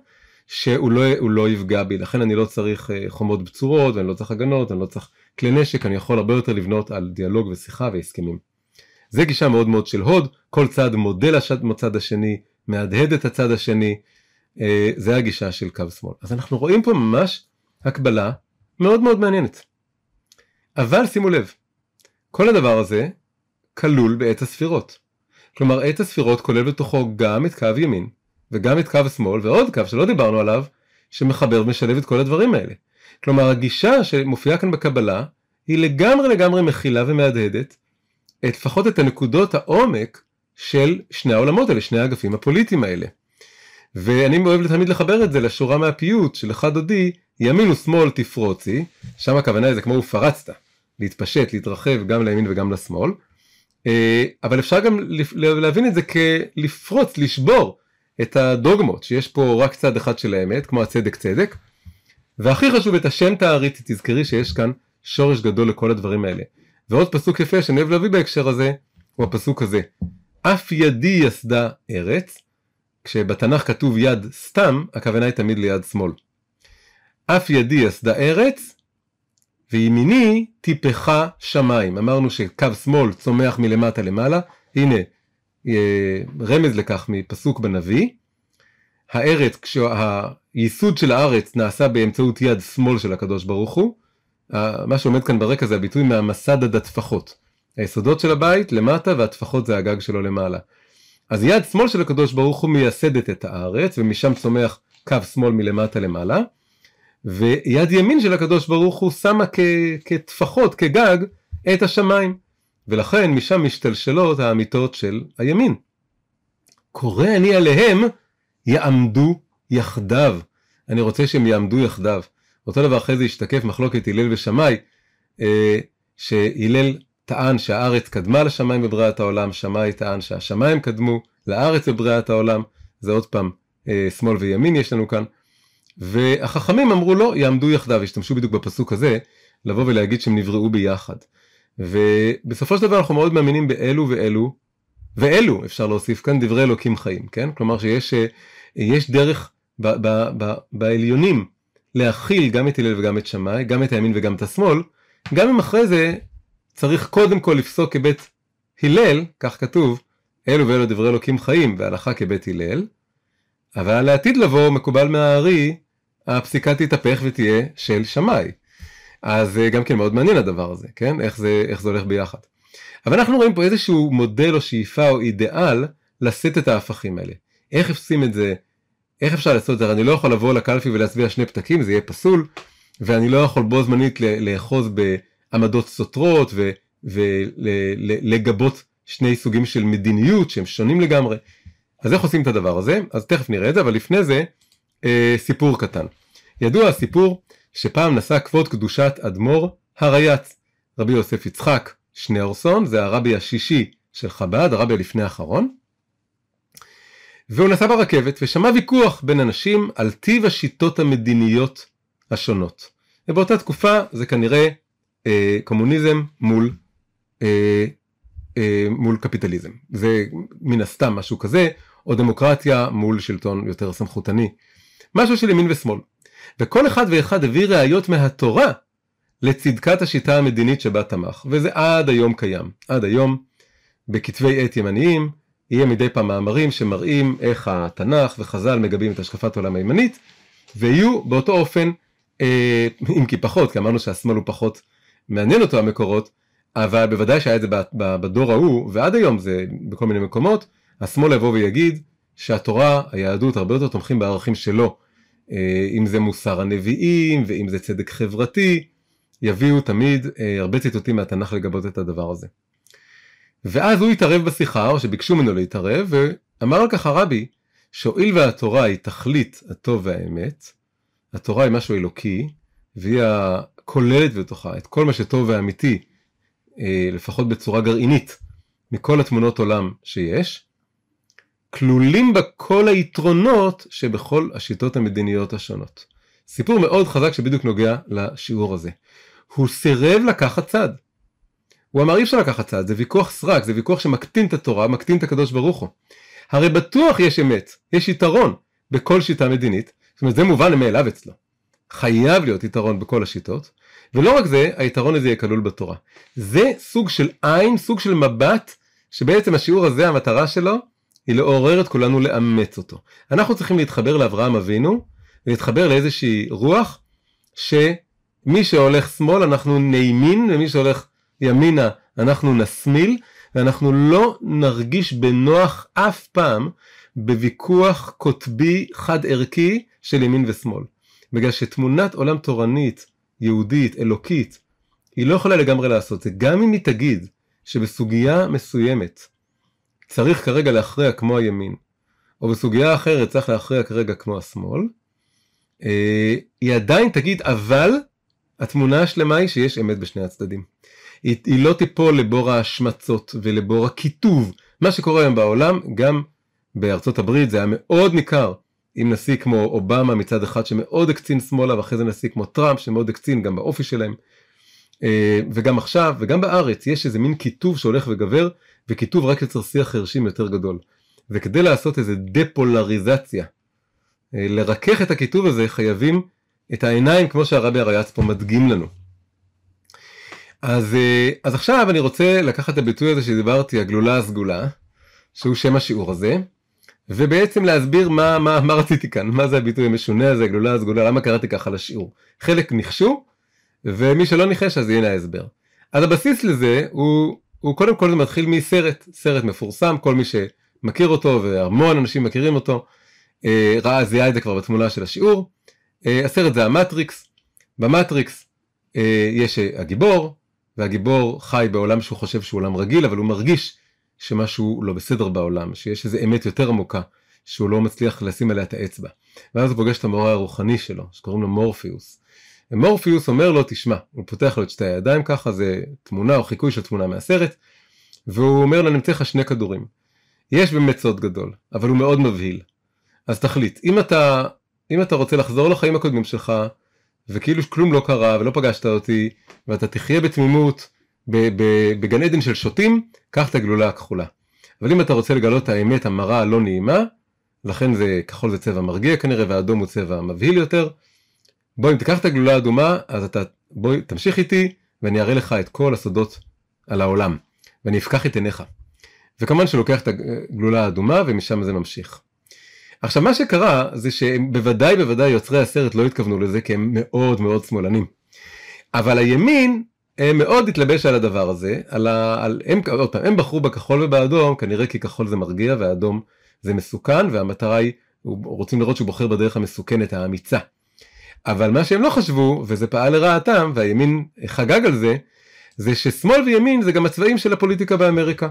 שהוא לא, לא יפגע בי, לכן אני לא צריך אה, חומות בצורות, ואני לא צריך הגנות, אני לא צריך כלי נשק, אני יכול הרבה יותר לבנות על דיאלוג ושיחה והסכמים. זה גישה מאוד מאוד של הוד, כל צד מודה לצד השני, מהדהד את הצד השני, אה, זה הגישה של קו שמאל. אז אנחנו רואים פה ממש הקבלה מאוד מאוד מעניינת. אבל שימו לב, כל הדבר הזה כלול בעת הספירות. כלומר עת הספירות כולל בתוכו גם את קו ימין וגם את קו שמאל ועוד קו שלא דיברנו עליו שמחבר ומשלב את כל הדברים האלה. כלומר הגישה שמופיעה כאן בקבלה היא לגמרי לגמרי מכילה ומהדהדת את לפחות את הנקודות העומק של שני העולמות האלה, שני האגפים הפוליטיים האלה. ואני אוהב תמיד לחבר את זה לשורה מהפיוט של אחד דודי, ימין ושמאל תפרוצי, שם הכוונה היא זה כמו ופרצת, להתפשט, להתרחב גם לימין וגם לשמאל, אה, אבל אפשר גם להבין את זה כלפרוץ, לשבור את הדוגמות, שיש פה רק צד אחד של האמת, כמו הצדק צדק, והכי חשוב את השם תעריתי, תזכרי שיש כאן שורש גדול לכל הדברים האלה. ועוד פסוק יפה שאני אוהב להביא בהקשר הזה, הוא הפסוק הזה. אף ידי יסדה ארץ, כשבתנ"ך כתוב יד סתם, הכוונה היא תמיד ליד שמאל. אף ידי יסדה ארץ, וימיני טיפחה שמיים. אמרנו שקו שמאל צומח מלמטה למעלה, הנה אה, רמז לכך מפסוק בנביא. הארץ, כשהייסוד של הארץ נעשה באמצעות יד שמאל של הקדוש ברוך הוא, מה שעומד כאן ברקע זה הביטוי מהמסד עד הטפחות. היסודות של הבית למטה והטפחות זה הגג שלו למעלה. אז יד שמאל של הקדוש ברוך הוא מייסדת את הארץ ומשם צומח קו שמאל מלמטה למעלה. ויד ימין של הקדוש ברוך הוא שמה כטפחות, כגג, את השמיים. ולכן משם משתלשלות האמיתות של הימין. קורא אני עליהם יעמדו יחדיו. אני רוצה שהם יעמדו יחדיו. אותו דבר אחרי זה השתקף מחלוקת הלל ושמאי, אה, שהלל טען שהארץ קדמה לשמיים בבריאת העולם, שמאי טען שהשמיים קדמו לארץ בבריאת העולם, זה עוד פעם אה, שמאל וימין יש לנו כאן, והחכמים אמרו לא, יעמדו יחדיו, השתמשו בדיוק בפסוק הזה, לבוא ולהגיד שהם נבראו ביחד. ובסופו של דבר אנחנו מאוד מאמינים באלו ואלו, ואלו אפשר להוסיף כאן דברי אלוקים חיים, כן? כלומר שיש יש דרך ב, ב, ב, בעליונים להכיל גם את הלל וגם את שמאי, גם את הימין וגם את השמאל, גם אם אחרי זה צריך קודם כל לפסוק כבית הלל, כך כתוב, אלו ואלו דברי אלוקים חיים, והלכה כבית הלל, אבל לעתיד לבוא מקובל מהארי, הפסיקה תתהפך ותהיה של שמאי. אז גם כן מאוד מעניין הדבר הזה, כן? איך זה, איך זה הולך ביחד. אבל אנחנו רואים פה איזשהו מודל או שאיפה או אידיאל לשאת את ההפכים האלה. איך עושים את זה? איך אפשר לעשות את זה? אני לא יכול לבוא לקלפי ולהצביע שני פתקים, זה יהיה פסול, ואני לא יכול בו זמנית לאחוז בעמדות סותרות ולגבות שני סוגים של מדיניות שהם שונים לגמרי. אז איך עושים את הדבר הזה? אז תכף נראה את זה, אבל לפני זה אה, סיפור קטן. ידוע הסיפור שפעם נשא כבוד קדושת אדמו"ר הרייץ, רבי יוסף יצחק שניאורסון, זה הרבי השישי של חב"ד, הרבי הלפני האחרון, והוא נסע ברכבת ושמע ויכוח בין אנשים על טיב השיטות המדיניות השונות. ובאותה תקופה זה כנראה אה, קומוניזם מול אה, אה, מול קפיטליזם. זה מן הסתם משהו כזה, או דמוקרטיה מול שלטון יותר סמכותני. משהו של ימין ושמאל. וכל אחד ואחד הביא ראיות מהתורה לצדקת השיטה המדינית שבה תמך, וזה עד היום קיים. עד היום, בכתבי עת ימניים, יהיה מדי פעם מאמרים שמראים איך התנ"ך וחז"ל מגבים את השקפת העולם הימנית, ויהיו באותו אופן, אה, אם כי פחות, כי אמרנו שהשמאל הוא פחות מעניין אותו המקורות, אבל בוודאי שהיה את זה בדור ההוא, ועד היום זה בכל מיני מקומות, השמאל יבוא ויגיד שהתורה, היהדות, הרבה יותר תומכים בערכים שלו, אה, אם זה מוסר הנביאים, ואם זה צדק חברתי, יביאו תמיד אה, הרבה ציטוטים מהתנ"ך לגבות את הדבר הזה. ואז הוא התערב בשיחה, או שביקשו ממנו להתערב, ואמר על כך הרבי, שהואיל והתורה היא תכלית הטוב והאמת, התורה היא משהו אלוקי, והיא הכוללת בתוכה את כל מה שטוב ואמיתי, אה, לפחות בצורה גרעינית, מכל התמונות עולם שיש, כלולים בה כל היתרונות שבכל השיטות המדיניות השונות. סיפור מאוד חזק שבדיוק נוגע לשיעור הזה. הוא סירב לקחת צד. הוא אמר אי אפשר לקחת צד, זה ויכוח סרק, זה ויכוח שמקטין את התורה, מקטין את הקדוש ברוך הוא. הרי בטוח יש אמת, יש יתרון בכל שיטה מדינית, זאת אומרת זה מובן מאליו אצלו. חייב להיות יתרון בכל השיטות, ולא רק זה, היתרון הזה יהיה כלול בתורה. זה סוג של עין, סוג של מבט, שבעצם השיעור הזה, המטרה שלו, היא לעורר את כולנו לאמץ אותו. אנחנו צריכים להתחבר לאברהם אבינו, ולהתחבר לאיזושהי רוח, שמי שהולך שמאל אנחנו נימין, ומי שהולך ימינה אנחנו נסמיל, ואנחנו לא נרגיש בנוח אף פעם בוויכוח קוטבי חד ערכי של ימין ושמאל. בגלל שתמונת עולם תורנית, יהודית, אלוקית, היא לא יכולה לגמרי לעשות זה. גם אם היא תגיד שבסוגיה מסוימת צריך כרגע להכריע כמו הימין, או בסוגיה אחרת צריך להכריע כרגע כמו השמאל, אה, היא עדיין תגיד אבל התמונה השלמה היא שיש אמת בשני הצדדים. היא, היא לא תיפול לבור ההשמצות ולבור הקיטוב. מה שקורה היום בעולם, גם בארצות הברית זה היה מאוד ניכר עם נשיא כמו אובמה מצד אחד שמאוד הקצין שמאלה ואחרי זה נשיא כמו טראמפ שמאוד הקצין גם באופי שלהם. אה, וגם עכשיו וגם בארץ יש איזה מין קיטוב שהולך וגבר וקיטוב רק יוצר שיח חרשים יותר גדול. וכדי לעשות איזה דפולריזציה, אה, לרכך את הקיטוב הזה חייבים את העיניים כמו שהרבי הריאץ פה מדגים לנו. אז, אה, אז עכשיו אני רוצה לקחת את הביטוי הזה שדיברתי, הגלולה הסגולה, שהוא שם השיעור הזה, ובעצם להסביר מה, מה, מה רציתי כאן, מה זה הביטוי המשונה הזה, הגלולה הסגולה, למה קראתי ככה לשיעור. חלק ניחשו, ומי שלא ניחש אז יהיה ההסבר. אז הבסיס לזה הוא, הוא קודם כל מתחיל מסרט, סרט מפורסם, כל מי שמכיר אותו והמון אנשים מכירים אותו, אה, ראה, זיהה את זה כבר בתמונה של השיעור. אה, הסרט זה המטריקס, במטריקס יש הגיבור, והגיבור חי בעולם שהוא חושב שהוא עולם רגיל, אבל הוא מרגיש שמשהו לא בסדר בעולם, שיש איזו אמת יותר עמוקה, שהוא לא מצליח לשים עליה את האצבע. ואז הוא פוגש את המורה הרוחני שלו, שקוראים לו מורפיוס. ומורפיוס אומר לו, תשמע, הוא פותח לו את שתי הידיים ככה, זה תמונה או חיקוי של תמונה מהסרט, והוא אומר לו, אני אמצא לך שני כדורים. יש באמת סוד גדול, אבל הוא מאוד מבהיל. אז תחליט, אם אתה, אם אתה רוצה לחזור לחיים הקודמים שלך, וכאילו כלום לא קרה ולא פגשת אותי ואתה תחיה בתמימות בגן עדן של שוטים, קח את הגלולה הכחולה. אבל אם אתה רוצה לגלות את האמת המרה הלא נעימה, לכן זה כחול זה צבע מרגיע כנראה ואדום הוא צבע מבהיל יותר. בוא אם תיקח את הגלולה האדומה אז אתה בוא תמשיך איתי ואני אראה לך את כל הסודות על העולם ואני אפקח את עיניך. וכמובן שלוקח את הגלולה האדומה ומשם זה ממשיך. עכשיו מה שקרה זה שבוודאי בוודאי יוצרי הסרט לא התכוונו לזה כי הם מאוד מאוד שמאלנים. אבל הימין מאוד התלבש על הדבר הזה, על ה... על... הם, עוד פעם, הם בחרו בכחול ובאדום כנראה כי כחול זה מרגיע ואדום זה מסוכן והמטרה היא, רוצים לראות שהוא בוחר בדרך המסוכנת האמיצה. אבל מה שהם לא חשבו וזה פעל לרעתם והימין חגג על זה, זה ששמאל וימין זה גם הצבעים של הפוליטיקה באמריקה.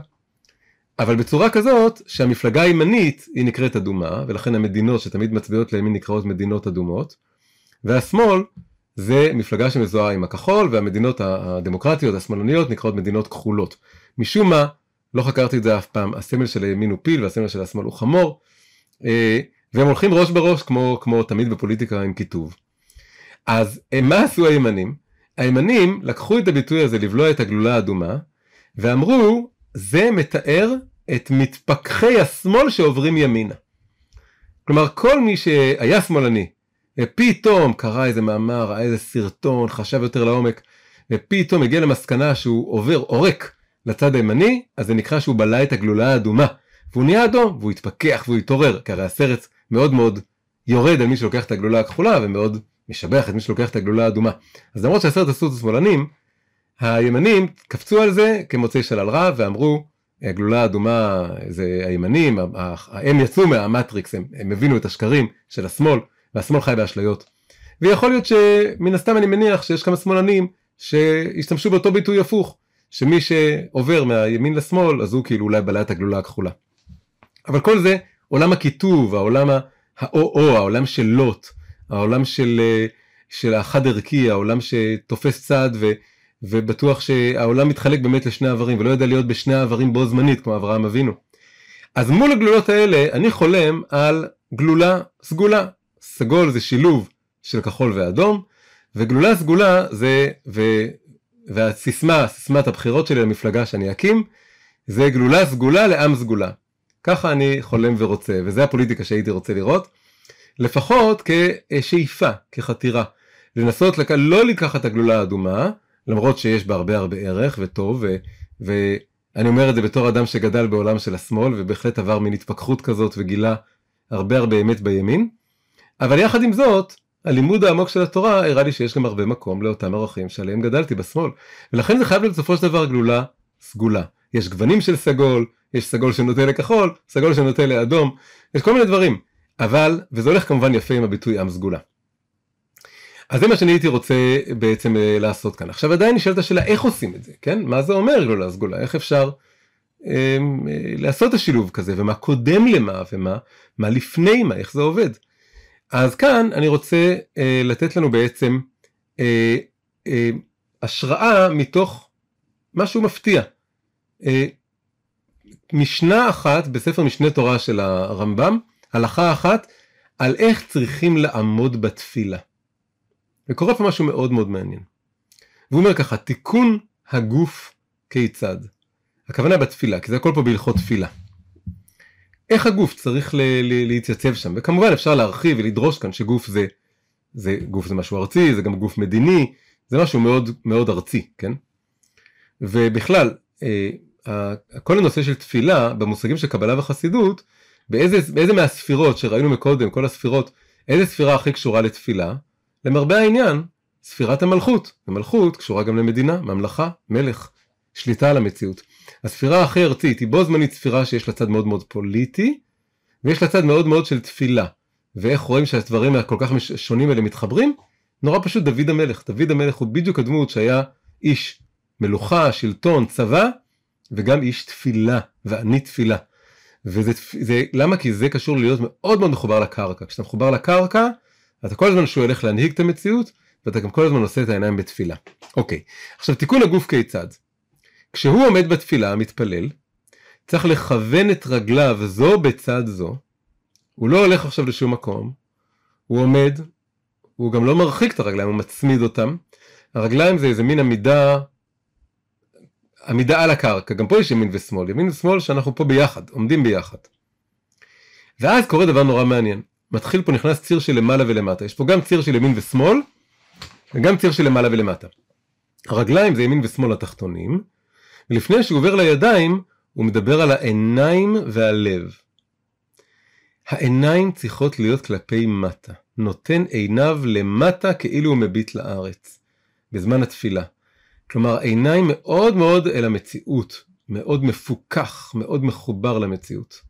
אבל בצורה כזאת שהמפלגה הימנית היא נקראת אדומה ולכן המדינות שתמיד מצביעות לימין נקראות מדינות אדומות והשמאל זה מפלגה שמזוהה עם הכחול והמדינות הדמוקרטיות השמאלניות נקראות מדינות כחולות. משום מה לא חקרתי את זה אף פעם הסמל של הימין הוא פיל והסמל של השמאל הוא חמור אה, והם הולכים ראש בראש כמו, כמו תמיד בפוליטיקה עם כיתוב. אז אה, מה עשו הימנים? הימנים לקחו את הביטוי הזה לבלוע את הגלולה האדומה ואמרו זה מתאר את מתפכחי השמאל שעוברים ימינה. כלומר, כל מי שהיה שמאלני, ופתאום קרא איזה מאמר, ראה איזה סרטון, חשב יותר לעומק, ופתאום הגיע למסקנה שהוא עובר, עורק לצד הימני, אז זה נקרא שהוא בלע את הגלולה האדומה. והוא נהיה אדום, והוא התפכח והוא התעורר, כי הרי הסרט מאוד מאוד יורד על מי שלוקח את הגלולה הכחולה, ומאוד משבח את מי שלוקח את הגלולה האדומה. אז למרות שהסרט עשו את השמאלנים, הימנים קפצו על זה כמוצאי שלל רע, ואמרו, הגלולה האדומה זה הימנים, הם יצאו מהמטריקס, הם, הם הבינו את השקרים של השמאל, והשמאל חי באשליות. ויכול להיות שמן הסתם אני מניח שיש כמה שמאלנים שהשתמשו באותו ביטוי הפוך, שמי שעובר מהימין לשמאל אז הוא כאילו אולי בלע את הגלולה הכחולה. אבל כל זה עולם הכיתוב, העולם האו-או, העולם של לוט, העולם של, של החד ערכי, העולם שתופס צד ו, ובטוח שהעולם מתחלק באמת לשני איברים ולא יודע להיות בשני האיברים בו זמנית כמו אברהם אבינו. אז מול הגלולות האלה אני חולם על גלולה סגולה. סגול זה שילוב של כחול ואדום, וגלולה סגולה זה, ו, והסיסמה, סיסמת הבחירות שלי למפלגה שאני אקים, זה גלולה סגולה לעם סגולה. ככה אני חולם ורוצה, וזה הפוליטיקה שהייתי רוצה לראות, לפחות כשאיפה, כחתירה. לנסות לק... לא לקחת את הגלולה האדומה, למרות שיש בה הרבה הרבה ערך וטוב, ו... ואני אומר את זה בתור אדם שגדל בעולם של השמאל, ובהחלט עבר מין התפכחות כזאת וגילה הרבה הרבה אמת בימין, אבל יחד עם זאת, הלימוד העמוק של התורה הראה לי שיש גם הרבה מקום לאותם ערכים שעליהם גדלתי בשמאל, ולכן זה חייב להיות בסופו של דבר גלולה סגולה. יש גוונים של סגול, יש סגול שנוטה לכחול, סגול שנוטה לאדום, יש כל מיני דברים, אבל, וזה הולך כמובן יפה עם הביטוי עם סגולה. אז זה מה שאני הייתי רוצה בעצם אה, לעשות כאן. עכשיו עדיין נשאלת השאלה איך עושים את זה, כן? מה זה אומר גלולה סגולה? איך אפשר אה, אה, לעשות את השילוב כזה, ומה קודם למה, ומה מה לפני מה, איך זה עובד? אז כאן אני רוצה אה, לתת לנו בעצם אה, אה, השראה מתוך משהו מפתיע. אה, משנה אחת בספר משנה תורה של הרמב"ם, הלכה אחת, על איך צריכים לעמוד בתפילה. וקורה פה משהו מאוד מאוד מעניין. והוא אומר ככה, תיקון הגוף כיצד. הכוונה בתפילה, כי זה הכל פה בהלכות תפילה. איך הגוף צריך ל- ל- להתייצב שם, וכמובן אפשר להרחיב ולדרוש כאן שגוף זה, זה גוף זה משהו ארצי, זה גם גוף מדיני, זה משהו מאוד מאוד ארצי, כן? ובכלל, אה, כל הנושא של תפילה במושגים של קבלה וחסידות, באיזה, באיזה מהספירות שראינו מקודם, כל הספירות, איזה ספירה הכי קשורה לתפילה? למרבה העניין, ספירת המלכות. המלכות קשורה גם למדינה, ממלכה, מלך, שליטה על המציאות. הספירה הכי ארצית היא בו זמנית ספירה שיש לה צד מאוד מאוד פוליטי, ויש לה צד מאוד מאוד של תפילה. ואיך רואים שהדברים הכל כך שונים האלה מתחברים? נורא פשוט דוד המלך. דוד המלך הוא בדיוק הדמות שהיה איש מלוכה, שלטון, צבא, וגם איש תפילה, ואני תפילה. וזה, זה, למה? כי זה קשור להיות מאוד מאוד מחובר לקרקע. כשאתה מחובר לקרקע, אתה כל הזמן שואל איך להנהיג את המציאות, ואתה גם כל הזמן נושא את העיניים בתפילה. אוקיי, עכשיו תיקון הגוף כיצד? כשהוא עומד בתפילה, מתפלל, צריך לכוון את רגליו זו בצד זו, הוא לא הולך עכשיו לשום מקום, הוא עומד, הוא גם לא מרחיק את הרגליים, הוא מצמיד אותם. הרגליים זה איזה מין עמידה, עמידה על הקרקע, גם פה יש ימין ושמאל, ימין ושמאל שאנחנו פה ביחד, עומדים ביחד. ואז קורה דבר נורא מעניין, מתחיל פה נכנס ציר של למעלה ולמטה, יש פה גם ציר של ימין ושמאל, וגם ציר של למעלה ולמטה. הרגליים זה ימין ושמאל התחתונים, ולפני שהוא עובר לידיים, הוא מדבר על העיניים והלב. העיניים צריכות להיות כלפי מטה, נותן עיניו למטה כאילו הוא מביט לארץ, בזמן התפילה. כלומר, עיניים מאוד מאוד אל המציאות, מאוד מפוכח, מאוד מחובר למציאות.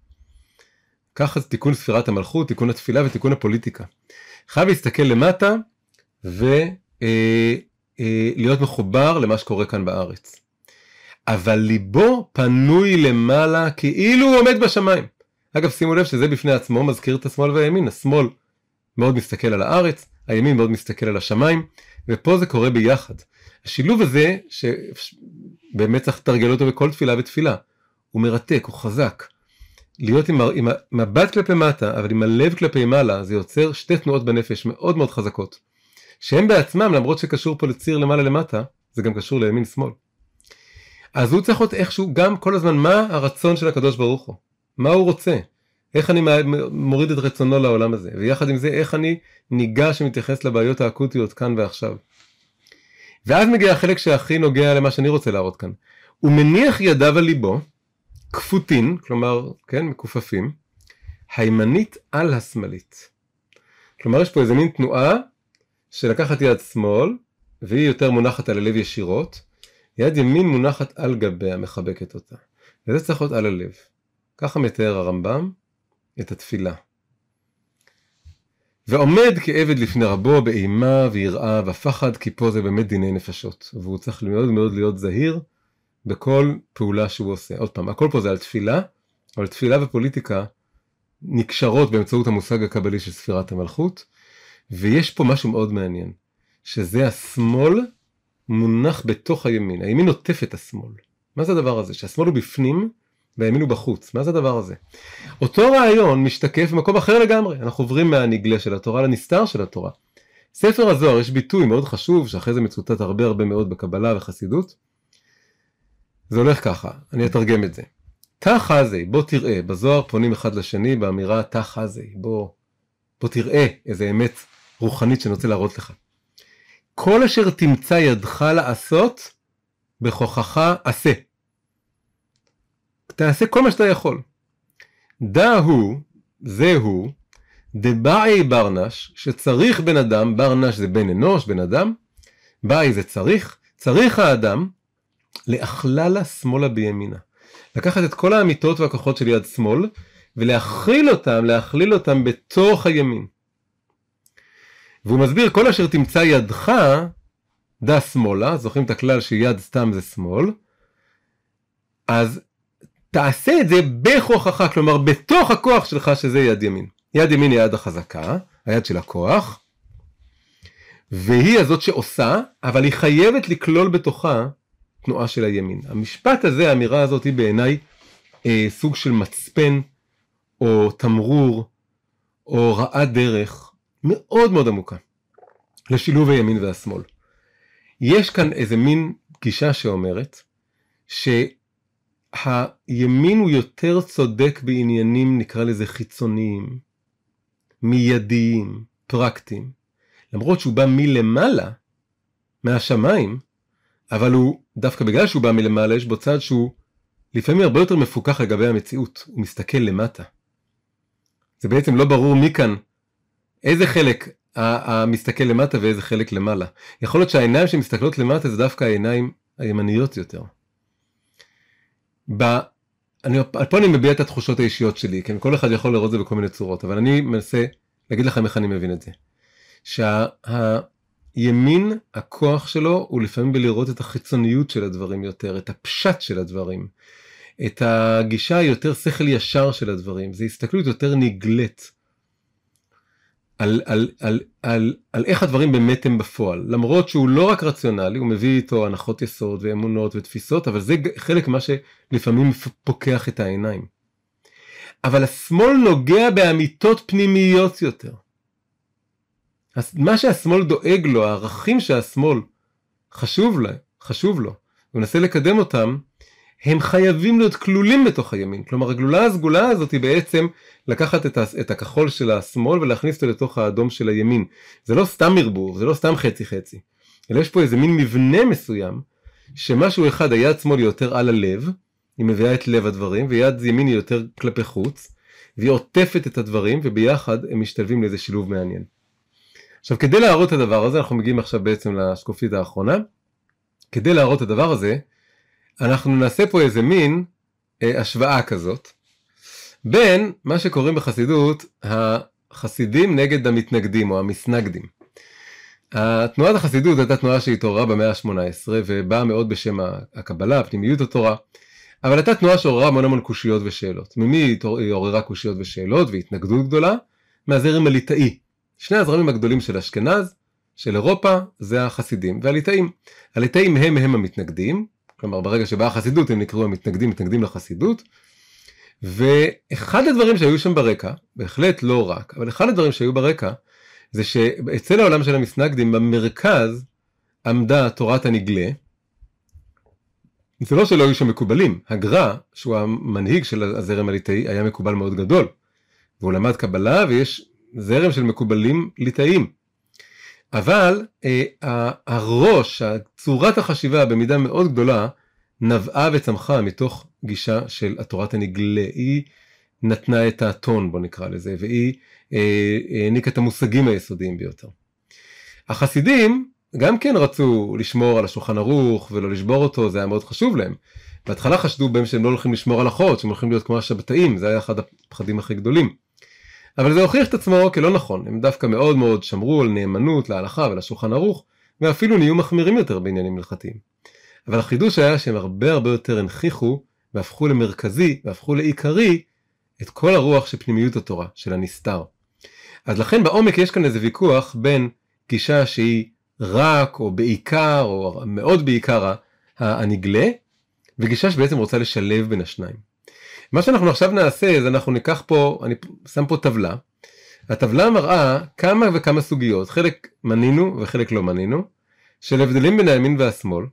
ככה זה תיקון ספירת המלכות, תיקון התפילה ותיקון הפוליטיקה. חייב להסתכל למטה ולהיות אה, אה, מחובר למה שקורה כאן בארץ. אבל ליבו פנוי למעלה כאילו הוא עומד בשמיים. אגב שימו לב שזה בפני עצמו מזכיר את השמאל והימין, השמאל מאוד מסתכל על הארץ, הימין מאוד מסתכל על השמיים, ופה זה קורה ביחד. השילוב הזה, שבאמת צריך לתרגל אותו בכל תפילה ותפילה, הוא מרתק, הוא חזק. להיות עם, עם מבט כלפי מטה, אבל עם הלב כלפי מעלה, זה יוצר שתי תנועות בנפש מאוד מאוד חזקות. שהם בעצמם, למרות שקשור פה לציר למעלה למטה, זה גם קשור לימין שמאל. אז הוא צריך להיות איכשהו גם כל הזמן מה הרצון של הקדוש ברוך הוא, מה הוא רוצה, איך אני מוריד את רצונו לעולם הזה, ויחד עם זה איך אני ניגש ומתייחס לבעיות האקוטיות כאן ועכשיו. ואז מגיע החלק שהכי נוגע למה שאני רוצה להראות כאן. הוא מניח ידיו על ליבו, כפותין, כלומר, כן, מכופפים, הימנית על השמאלית. כלומר יש פה איזה מין תנועה של לקחת יד שמאל, והיא יותר מונחת על הלב ישירות, יד ימין מונחת על גביה, מחבקת אותה. וזה צריך להיות על הלב. ככה מתאר הרמב"ם את התפילה. ועומד כעבד לפני רבו באימה ויראה ופחד כי פה זה באמת דיני נפשות והוא צריך מאוד מאוד להיות זהיר בכל פעולה שהוא עושה. עוד פעם, הכל פה זה על תפילה, אבל תפילה ופוליטיקה נקשרות באמצעות המושג הקבלי של ספירת המלכות, ויש פה משהו מאוד מעניין, שזה השמאל מונח בתוך הימין, הימין עוטף את השמאל. מה זה הדבר הזה? שהשמאל הוא בפנים והימין הוא בחוץ, מה זה הדבר הזה? אותו רעיון משתקף במקום אחר לגמרי, אנחנו עוברים מהנגלה של התורה לנסתר של התורה. ספר הזוהר יש ביטוי מאוד חשוב, שאחרי זה מצוטט הרבה הרבה מאוד בקבלה וחסידות. זה הולך ככה, אני אתרגם את זה. תא חזי, בוא תראה, בזוהר פונים אחד לשני באמירה תא חזי, בוא, בוא תראה איזה אמת רוחנית שאני רוצה להראות לך. כל אשר תמצא ידך לעשות, בכוחך עשה. תעשה כל מה שאתה יכול. דא הוא, זהו, דבאי ברנש, שצריך בן אדם, ברנש זה בן אנוש, בן אדם, באי זה צריך, צריך האדם לאכללה שמאלה בימינה. לקחת את כל האמיתות והכוחות של יד שמאל, ולהכיל אותם, להכליל אותם בתוך הימין. והוא מסביר, כל אשר תמצא ידך, דע שמאלה, זוכרים את הכלל שיד סתם זה שמאל, אז תעשה את זה בכוחך, כלומר בתוך הכוח שלך שזה יד ימין. יד ימין היא היד החזקה, היד של הכוח, והיא הזאת שעושה, אבל היא חייבת לכלול בתוכה תנועה של הימין. המשפט הזה, האמירה הזאת היא בעיניי אה, סוג של מצפן, או תמרור, או רעת דרך, מאוד מאוד עמוקה, לשילוב הימין והשמאל. יש כאן איזה מין גישה שאומרת, ש... הימין הוא יותר צודק בעניינים נקרא לזה חיצוניים, מיידיים, פרקטיים. למרות שהוא בא מלמעלה, מהשמיים, אבל הוא, דווקא בגלל שהוא בא מלמעלה, יש בו צד שהוא לפעמים הרבה יותר מפוקח לגבי המציאות, הוא מסתכל למטה. זה בעצם לא ברור מי כאן, איזה חלק המסתכל למטה ואיזה חלק למעלה. יכול להיות שהעיניים שמסתכלות למטה זה דווקא העיניים הימניות יותר. ב... אני, פה אני מביע את התחושות האישיות שלי, כן? כל אחד יכול לראות את זה בכל מיני צורות, אבל אני מנסה להגיד לכם איך אני מבין את זה. שהימין, שה, הכוח שלו הוא לפעמים בלראות את החיצוניות של הדברים יותר, את הפשט של הדברים, את הגישה היותר שכל ישר של הדברים, זה הסתכלות יותר נגלית. על, על, על, על, על איך הדברים באמת הם בפועל. למרות שהוא לא רק רציונלי, הוא מביא איתו הנחות יסוד ואמונות ותפיסות, אבל זה חלק מה שלפעמים פוקח את העיניים. אבל השמאל נוגע באמיתות פנימיות יותר. מה שהשמאל דואג לו, הערכים שהשמאל חשוב, לה, חשוב לו, הוא מנסה לקדם אותם, הם חייבים להיות כלולים בתוך הימין. כלומר הגלולה הסגולה הזאת היא בעצם לקחת את, את הכחול של השמאל ולהכניס אותו לתוך האדום של הימין. זה לא סתם ערבוב, זה לא סתם חצי חצי. אלא יש פה איזה מין מבנה מסוים, שמשהו אחד, היד שמאל היא יותר על הלב, היא מביאה את לב הדברים, ויד ימין היא יותר כלפי חוץ, והיא עוטפת את הדברים, וביחד הם משתלבים לאיזה שילוב מעניין. עכשיו כדי להראות את הדבר הזה, אנחנו מגיעים עכשיו בעצם לשקופית האחרונה, כדי להראות את הדבר הזה, אנחנו נעשה פה איזה מין אה, השוואה כזאת בין מה שקוראים בחסידות החסידים נגד המתנגדים או המסנגדים. התנועת החסידות הייתה תנועה שהתעוררה במאה ה-18 ובאה מאוד בשם הקבלה, פנימיות התורה, אבל הייתה תנועה שעוררה המון המון קושיות ושאלות. ממי היא עוררה קושיות ושאלות והתנגדות גדולה? מהזרם הליטאי. שני הזרמים הגדולים של אשכנז, של אירופה, זה החסידים והליטאים. הליטאים הם הם המתנגדים, כלומר ברגע שבאה החסידות הם נקראו המתנגדים מתנגדים לחסידות. ואחד הדברים שהיו שם ברקע, בהחלט לא רק, אבל אחד הדברים שהיו ברקע, זה שאצל העולם של המסנגדים במרכז עמדה תורת הנגלה, זה לא שלא היו שם מקובלים, הגר"א, שהוא המנהיג של הזרם הליטאי, היה מקובל מאוד גדול. והוא למד קבלה ויש זרם של מקובלים ליטאים. אבל אה, הראש, צורת החשיבה במידה מאוד גדולה, נבעה וצמחה מתוך גישה של התורת הנגלה. היא נתנה את הטון, בוא נקרא לזה, והיא אה, העניקה את המושגים היסודיים ביותר. החסידים גם כן רצו לשמור על השולחן ערוך ולא לשבור אותו, זה היה מאוד חשוב להם. בהתחלה חשדו בהם שהם לא הולכים לשמור הלכות, שהם הולכים להיות כמו השבתאים, זה היה אחד הפחדים הכי גדולים. אבל זה הוכיח את עצמו כלא נכון, הם דווקא מאוד מאוד שמרו על נאמנות להלכה ולשולחן ערוך, ואפילו נהיו מחמירים יותר בעניינים הלכתיים. אבל החידוש היה שהם הרבה הרבה יותר הנכיחו והפכו למרכזי והפכו לעיקרי את כל הרוח של פנימיות התורה, של הנסתר. אז לכן בעומק יש כאן איזה ויכוח בין גישה שהיא רק או בעיקר או מאוד בעיקר הנגלה, וגישה שבעצם רוצה לשלב בין השניים. מה שאנחנו עכשיו נעשה זה אנחנו ניקח פה, אני שם פה טבלה. הטבלה מראה כמה וכמה סוגיות, חלק מנינו וחלק לא מנינו, של הבדלים בין הימין והשמאל.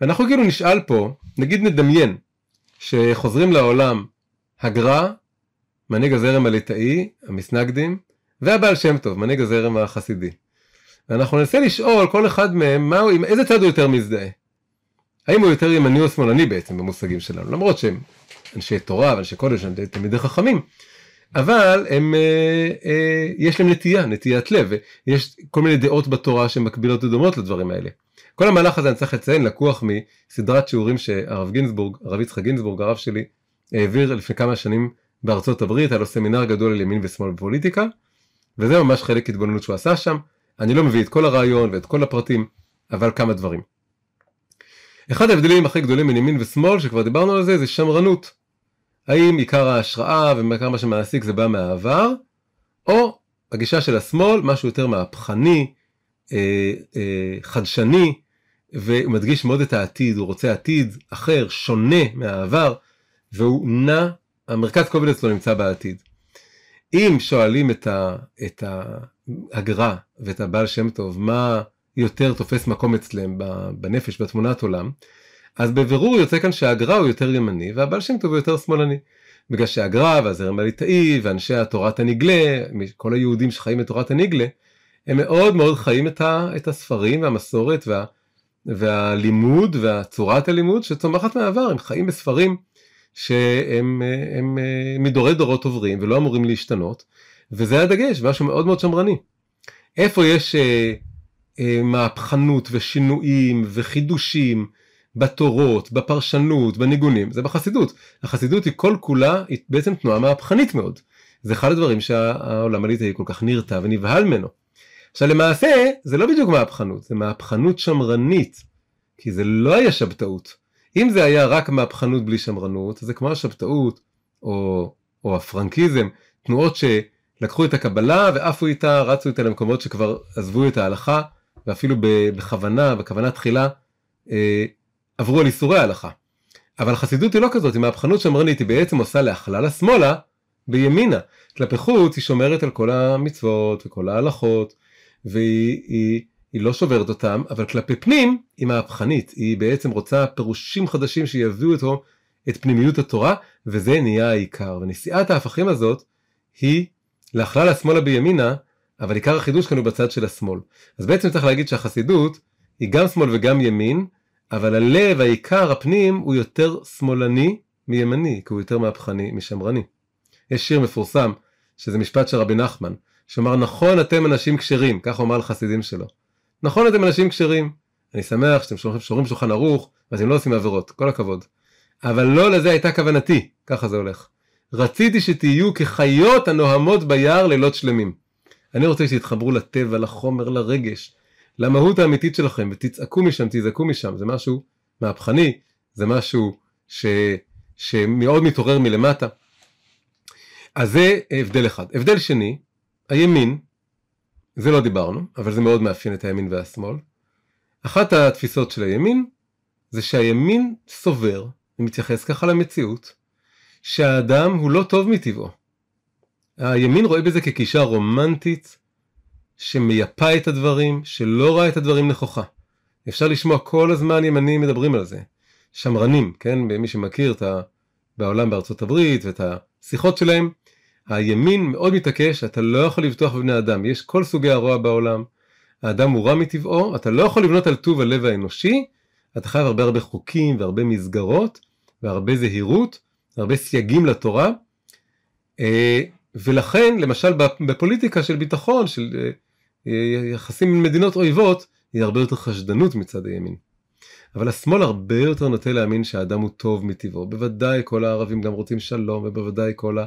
ואנחנו כאילו נשאל פה, נגיד נדמיין, שחוזרים לעולם הגר"א, מנהיג הזרם הליטאי, המסנגדים, והבעל שם טוב, מנהיג הזרם החסידי. ואנחנו ננסה לשאול כל אחד מהם, מה, עם איזה צד הוא יותר מזדהה. האם הוא יותר ימני או שמאלני בעצם במושגים שלנו, למרות שהם אנשי תורה ואנשי קודש, תלמידי חכמים, אבל הם, אה, אה, יש להם נטייה, נטיית לב, ויש כל מיני דעות בתורה שמקבילות ודומות לדברים האלה. כל המהלך הזה אני צריך לציין לקוח מסדרת שיעורים שהרב גינזבורג, הרב יצחק גינזבורג, הרב שלי, העביר לפני כמה שנים בארצות הברית, היה לו סמינר גדול על ימין ושמאל בפוליטיקה, וזה ממש חלק התבוננות שהוא עשה שם. אני לא מביא את כל הרעיון ואת כל הפרטים, אבל כמה דברים. אחד ההבדלים הכי גדולים בין ימין ושמאל, שכבר דיברנו על זה, זה שמרנות. האם עיקר ההשראה ועיקר מה שמעסיק זה בא מהעבר, או הגישה של השמאל, משהו יותר מהפכני, אה, אה, חדשני, והוא מדגיש מאוד את העתיד, הוא רוצה עתיד אחר, שונה מהעבר, והוא נע, המרכז כובד אצלו נמצא בעתיד. אם שואלים את, ה, את ההגרה ואת הבעל שם טוב, מה יותר תופס מקום אצלם בנפש, בתמונת עולם, אז בבירור יוצא כאן שהגר"א הוא יותר ימני והבעל שם טוב הוא יותר שמאלני. בגלל שהגר"א והזרם הליטאי ואנשי התורת הנגלה, כל היהודים שחיים את תורת הנגלה, הם מאוד מאוד חיים את, ה, את הספרים והמסורת וה, והלימוד והצורת הלימוד שצומחת מהעבר, הם חיים בספרים שהם הם, הם, מדורי דורות עוברים ולא אמורים להשתנות, וזה הדגש, משהו מאוד מאוד שמרני. איפה יש אה, אה, מהפכנות ושינויים וחידושים בתורות, בפרשנות, בניגונים, זה בחסידות. החסידות היא כל כולה, היא בעצם תנועה מהפכנית מאוד. זה אחד הדברים שהעולם הליטאי כל כך נרתע ונבהל ממנו. עכשיו למעשה זה לא בדיוק מהפכנות, זה מהפכנות שמרנית, כי זה לא היה שבתאות. אם זה היה רק מהפכנות בלי שמרנות, זה כמו השבתאות או, או הפרנקיזם, תנועות שלקחו את הקבלה ועפו איתה, רצו איתה למקומות שכבר עזבו את ההלכה, ואפילו בכוונה, בכוונה תחילה, אה, עברו על איסורי ההלכה. אבל חסידות היא לא כזאת, היא מהפכנות שמרנית, היא בעצם עושה להכללה שמאלה בימינה. כלפי חוץ היא שומרת על כל המצוות וכל ההלכות, והיא היא, היא לא שוברת אותם, אבל כלפי פנים היא מהפכנית, היא בעצם רוצה פירושים חדשים שיביאו אותו את פנימיות התורה, וזה נהיה העיקר. ונשיאת ההפכים הזאת היא להכללה שמאלה בימינה, אבל עיקר החידוש כאן הוא בצד של השמאל. אז בעצם צריך להגיד שהחסידות היא גם שמאל וגם ימין, אבל הלב, העיקר, הפנים, הוא יותר שמאלני מימני, כי הוא יותר מהפכני משמרני. יש שיר מפורסם, שזה משפט של רבי נחמן, שאומר נכון אתם אנשים כשרים, כך הוא אמר לחסידים שלו. נכון אתם אנשים כשרים, אני שמח שאתם שומרים שולחן ערוך, ואתם לא עושים עבירות, כל הכבוד. אבל לא לזה הייתה כוונתי, ככה זה הולך. רציתי שתהיו כחיות הנוהמות ביער לילות שלמים. אני רוצה שתתחברו לטבע, לחומר, לרגש, למהות האמיתית שלכם, ותצעקו משם, תזעקו משם, זה משהו מהפכני, זה משהו ש, שמאוד מתעורר מלמטה. אז זה הבדל אחד. הבדל שני, הימין, זה לא דיברנו, אבל זה מאוד מאפיין את הימין והשמאל. אחת התפיסות של הימין, זה שהימין סובר, ומתייחס ככה למציאות, שהאדם הוא לא טוב מטבעו. הימין רואה בזה כגישה רומנטית, שמייפה את הדברים, שלא רואה את הדברים נכוחה. אפשר לשמוע כל הזמן ימנים מדברים על זה. שמרנים, כן, מי שמכיר את ה... בעולם בארצות הברית ואת השיחות שלהם, הימין מאוד מתעקש, אתה לא יכול לבטוח בבני אדם, יש כל סוגי הרוע בעולם, האדם הוא רע מטבעו, אתה לא יכול לבנות על טוב הלב האנושי, אתה חייב הרבה הרבה חוקים והרבה מסגרות והרבה זהירות, הרבה סייגים לתורה, אה, ולכן למשל בפוליטיקה של ביטחון, של אה, יחסים עם מדינות אויבות, היא הרבה יותר חשדנות מצד הימין. אבל השמאל הרבה יותר נוטה להאמין שהאדם הוא טוב מטבעו. בוודאי כל הערבים גם רוצים שלום, ובוודאי כל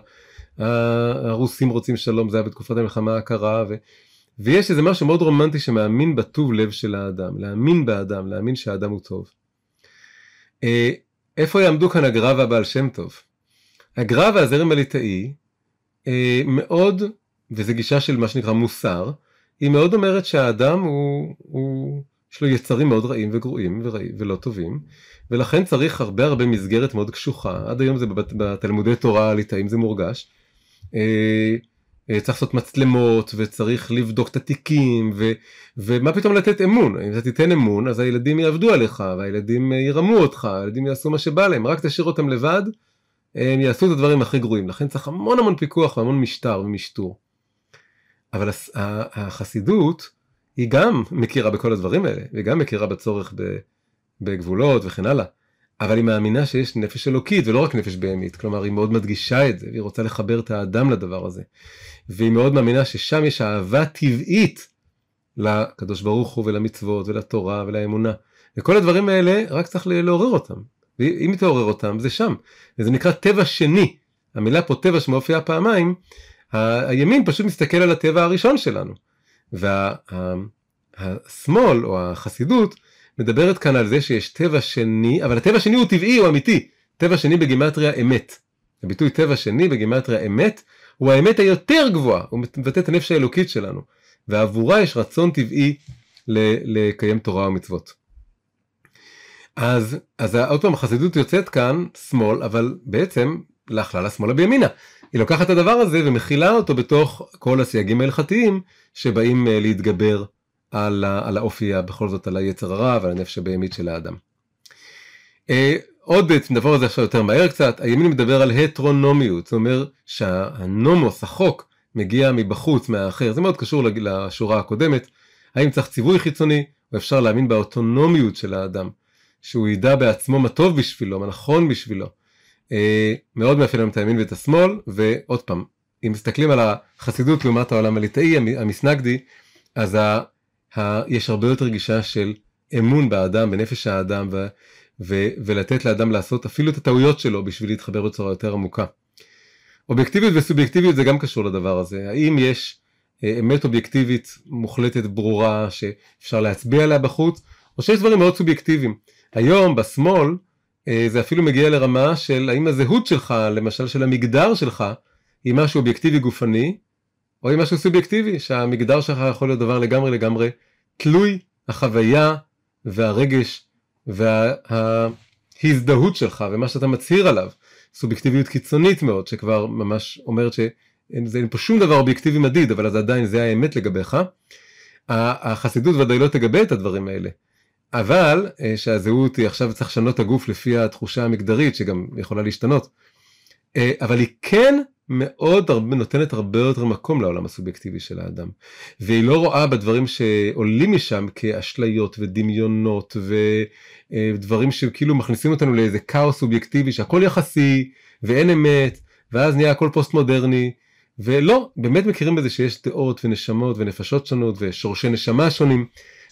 הרוסים רוצים שלום, זה היה בתקופת המלחמה הקרה, ו... ויש איזה משהו מאוד רומנטי שמאמין בטוב לב של האדם, להאמין באדם, להאמין שהאדם הוא טוב. אה, איפה יעמדו כאן הגר"א והבעל שם טוב? הגר"א והזרם הליטאי אה, מאוד, וזו גישה של מה שנקרא מוסר, היא מאוד אומרת שהאדם הוא, הוא יש לו יצרים מאוד רעים וגרועים ורעים, ולא טובים, ולכן צריך הרבה הרבה מסגרת מאוד קשוחה, עד היום זה בתלמודי תורה הליטאים זה מורגש. אה, אה, צריך לעשות מצלמות וצריך לבדוק את התיקים ו, ומה פתאום לתת אמון אם אתה תיתן אמון אז הילדים יעבדו עליך והילדים אה, ירמו אותך הילדים יעשו מה שבא להם רק תשאיר אותם לבד הם יעשו את הדברים הכי גרועים לכן צריך המון המון פיקוח והמון משטר ומשטור. אבל החסידות היא גם מכירה בכל הדברים האלה והיא גם מכירה בצורך בגבולות וכן הלאה. אבל היא מאמינה שיש נפש אלוקית ולא רק נפש בהמית, כלומר היא מאוד מדגישה את זה, והיא רוצה לחבר את האדם לדבר הזה. והיא מאוד מאמינה ששם יש אהבה טבעית לקדוש ברוך הוא ולמצוות ולתורה ולאמונה. וכל הדברים האלה רק צריך לעורר אותם. ואם היא תעורר אותם זה שם. וזה נקרא טבע שני. המילה פה טבע שמופיעה פעמיים, הימין פשוט מסתכל על הטבע הראשון שלנו. והשמאל או החסידות מדברת כאן על זה שיש טבע שני, אבל הטבע השני הוא טבעי, הוא אמיתי. טבע שני בגימטריה אמת. הביטוי טבע שני בגימטריה אמת הוא האמת היותר גבוהה, הוא מבטא את הנפש האלוקית שלנו. ועבורה יש רצון טבעי לקיים תורה ומצוות. אז, אז עוד פעם החסידות יוצאת כאן שמאל, אבל בעצם להכללה שמאלה בימינה. היא לוקחת את הדבר הזה ומכילה אותו בתוך כל הסייגים ההלכתיים שבאים אה, להתגבר על, על האופי, בכל זאת על היצר הרע ועל הנפש הבהמית של האדם. אה, עוד נעבור על זה עכשיו יותר מהר קצת, הימין מדבר על הטרונומיות, זאת אומרת שהנומוס, החוק, מגיע מבחוץ, מהאחר, זה מאוד קשור לשורה הקודמת, האם צריך ציווי חיצוני, או אפשר להאמין באוטונומיות של האדם, שהוא ידע בעצמו מה טוב בשבילו, מה נכון בשבילו. אה, מאוד מאפיין את הימין ואת השמאל, ועוד פעם, אם מסתכלים על החסידות לעומת העולם הליטאי, המסנגדי, אז ה, יש הרבה יותר גישה של אמון באדם, בנפש האדם, ו, ו, ולתת לאדם לעשות אפילו את הטעויות שלו בשביל להתחבר בצורה יותר עמוקה. אובייקטיביות וסובייקטיביות זה גם קשור לדבר הזה. האם יש אה, אמת אובייקטיבית מוחלטת ברורה שאפשר להצביע עליה בחוץ, או שיש דברים מאוד סובייקטיביים. היום בשמאל זה אפילו מגיע לרמה של האם הזהות שלך, למשל של המגדר שלך, היא משהו אובייקטיבי גופני, או עם משהו סובייקטיבי, שהמגדר שלך יכול להיות דבר לגמרי לגמרי תלוי החוויה והרגש וההזדהות שלך ומה שאתה מצהיר עליו. סובייקטיביות קיצונית מאוד, שכבר ממש אומרת שאין פה שום דבר אובייקטיבי מדיד, אבל אז עדיין זה האמת לגביך. החסידות ודאי לא תגבה את הדברים האלה. אבל אה, שהזהות היא עכשיו צריך לשנות את הגוף לפי התחושה המגדרית שגם יכולה להשתנות. אה, אבל היא כן מאוד הרבה, נותנת הרבה יותר מקום לעולם הסובייקטיבי של האדם. והיא לא רואה בדברים שעולים משם כאשליות ודמיונות ודברים שכאילו מכניסים אותנו לאיזה כאוס סובייקטיבי שהכל יחסי ואין אמת ואז נהיה הכל פוסט מודרני. ולא, באמת מכירים בזה שיש דעות ונשמות ונפשות שונות ושורשי נשמה שונים.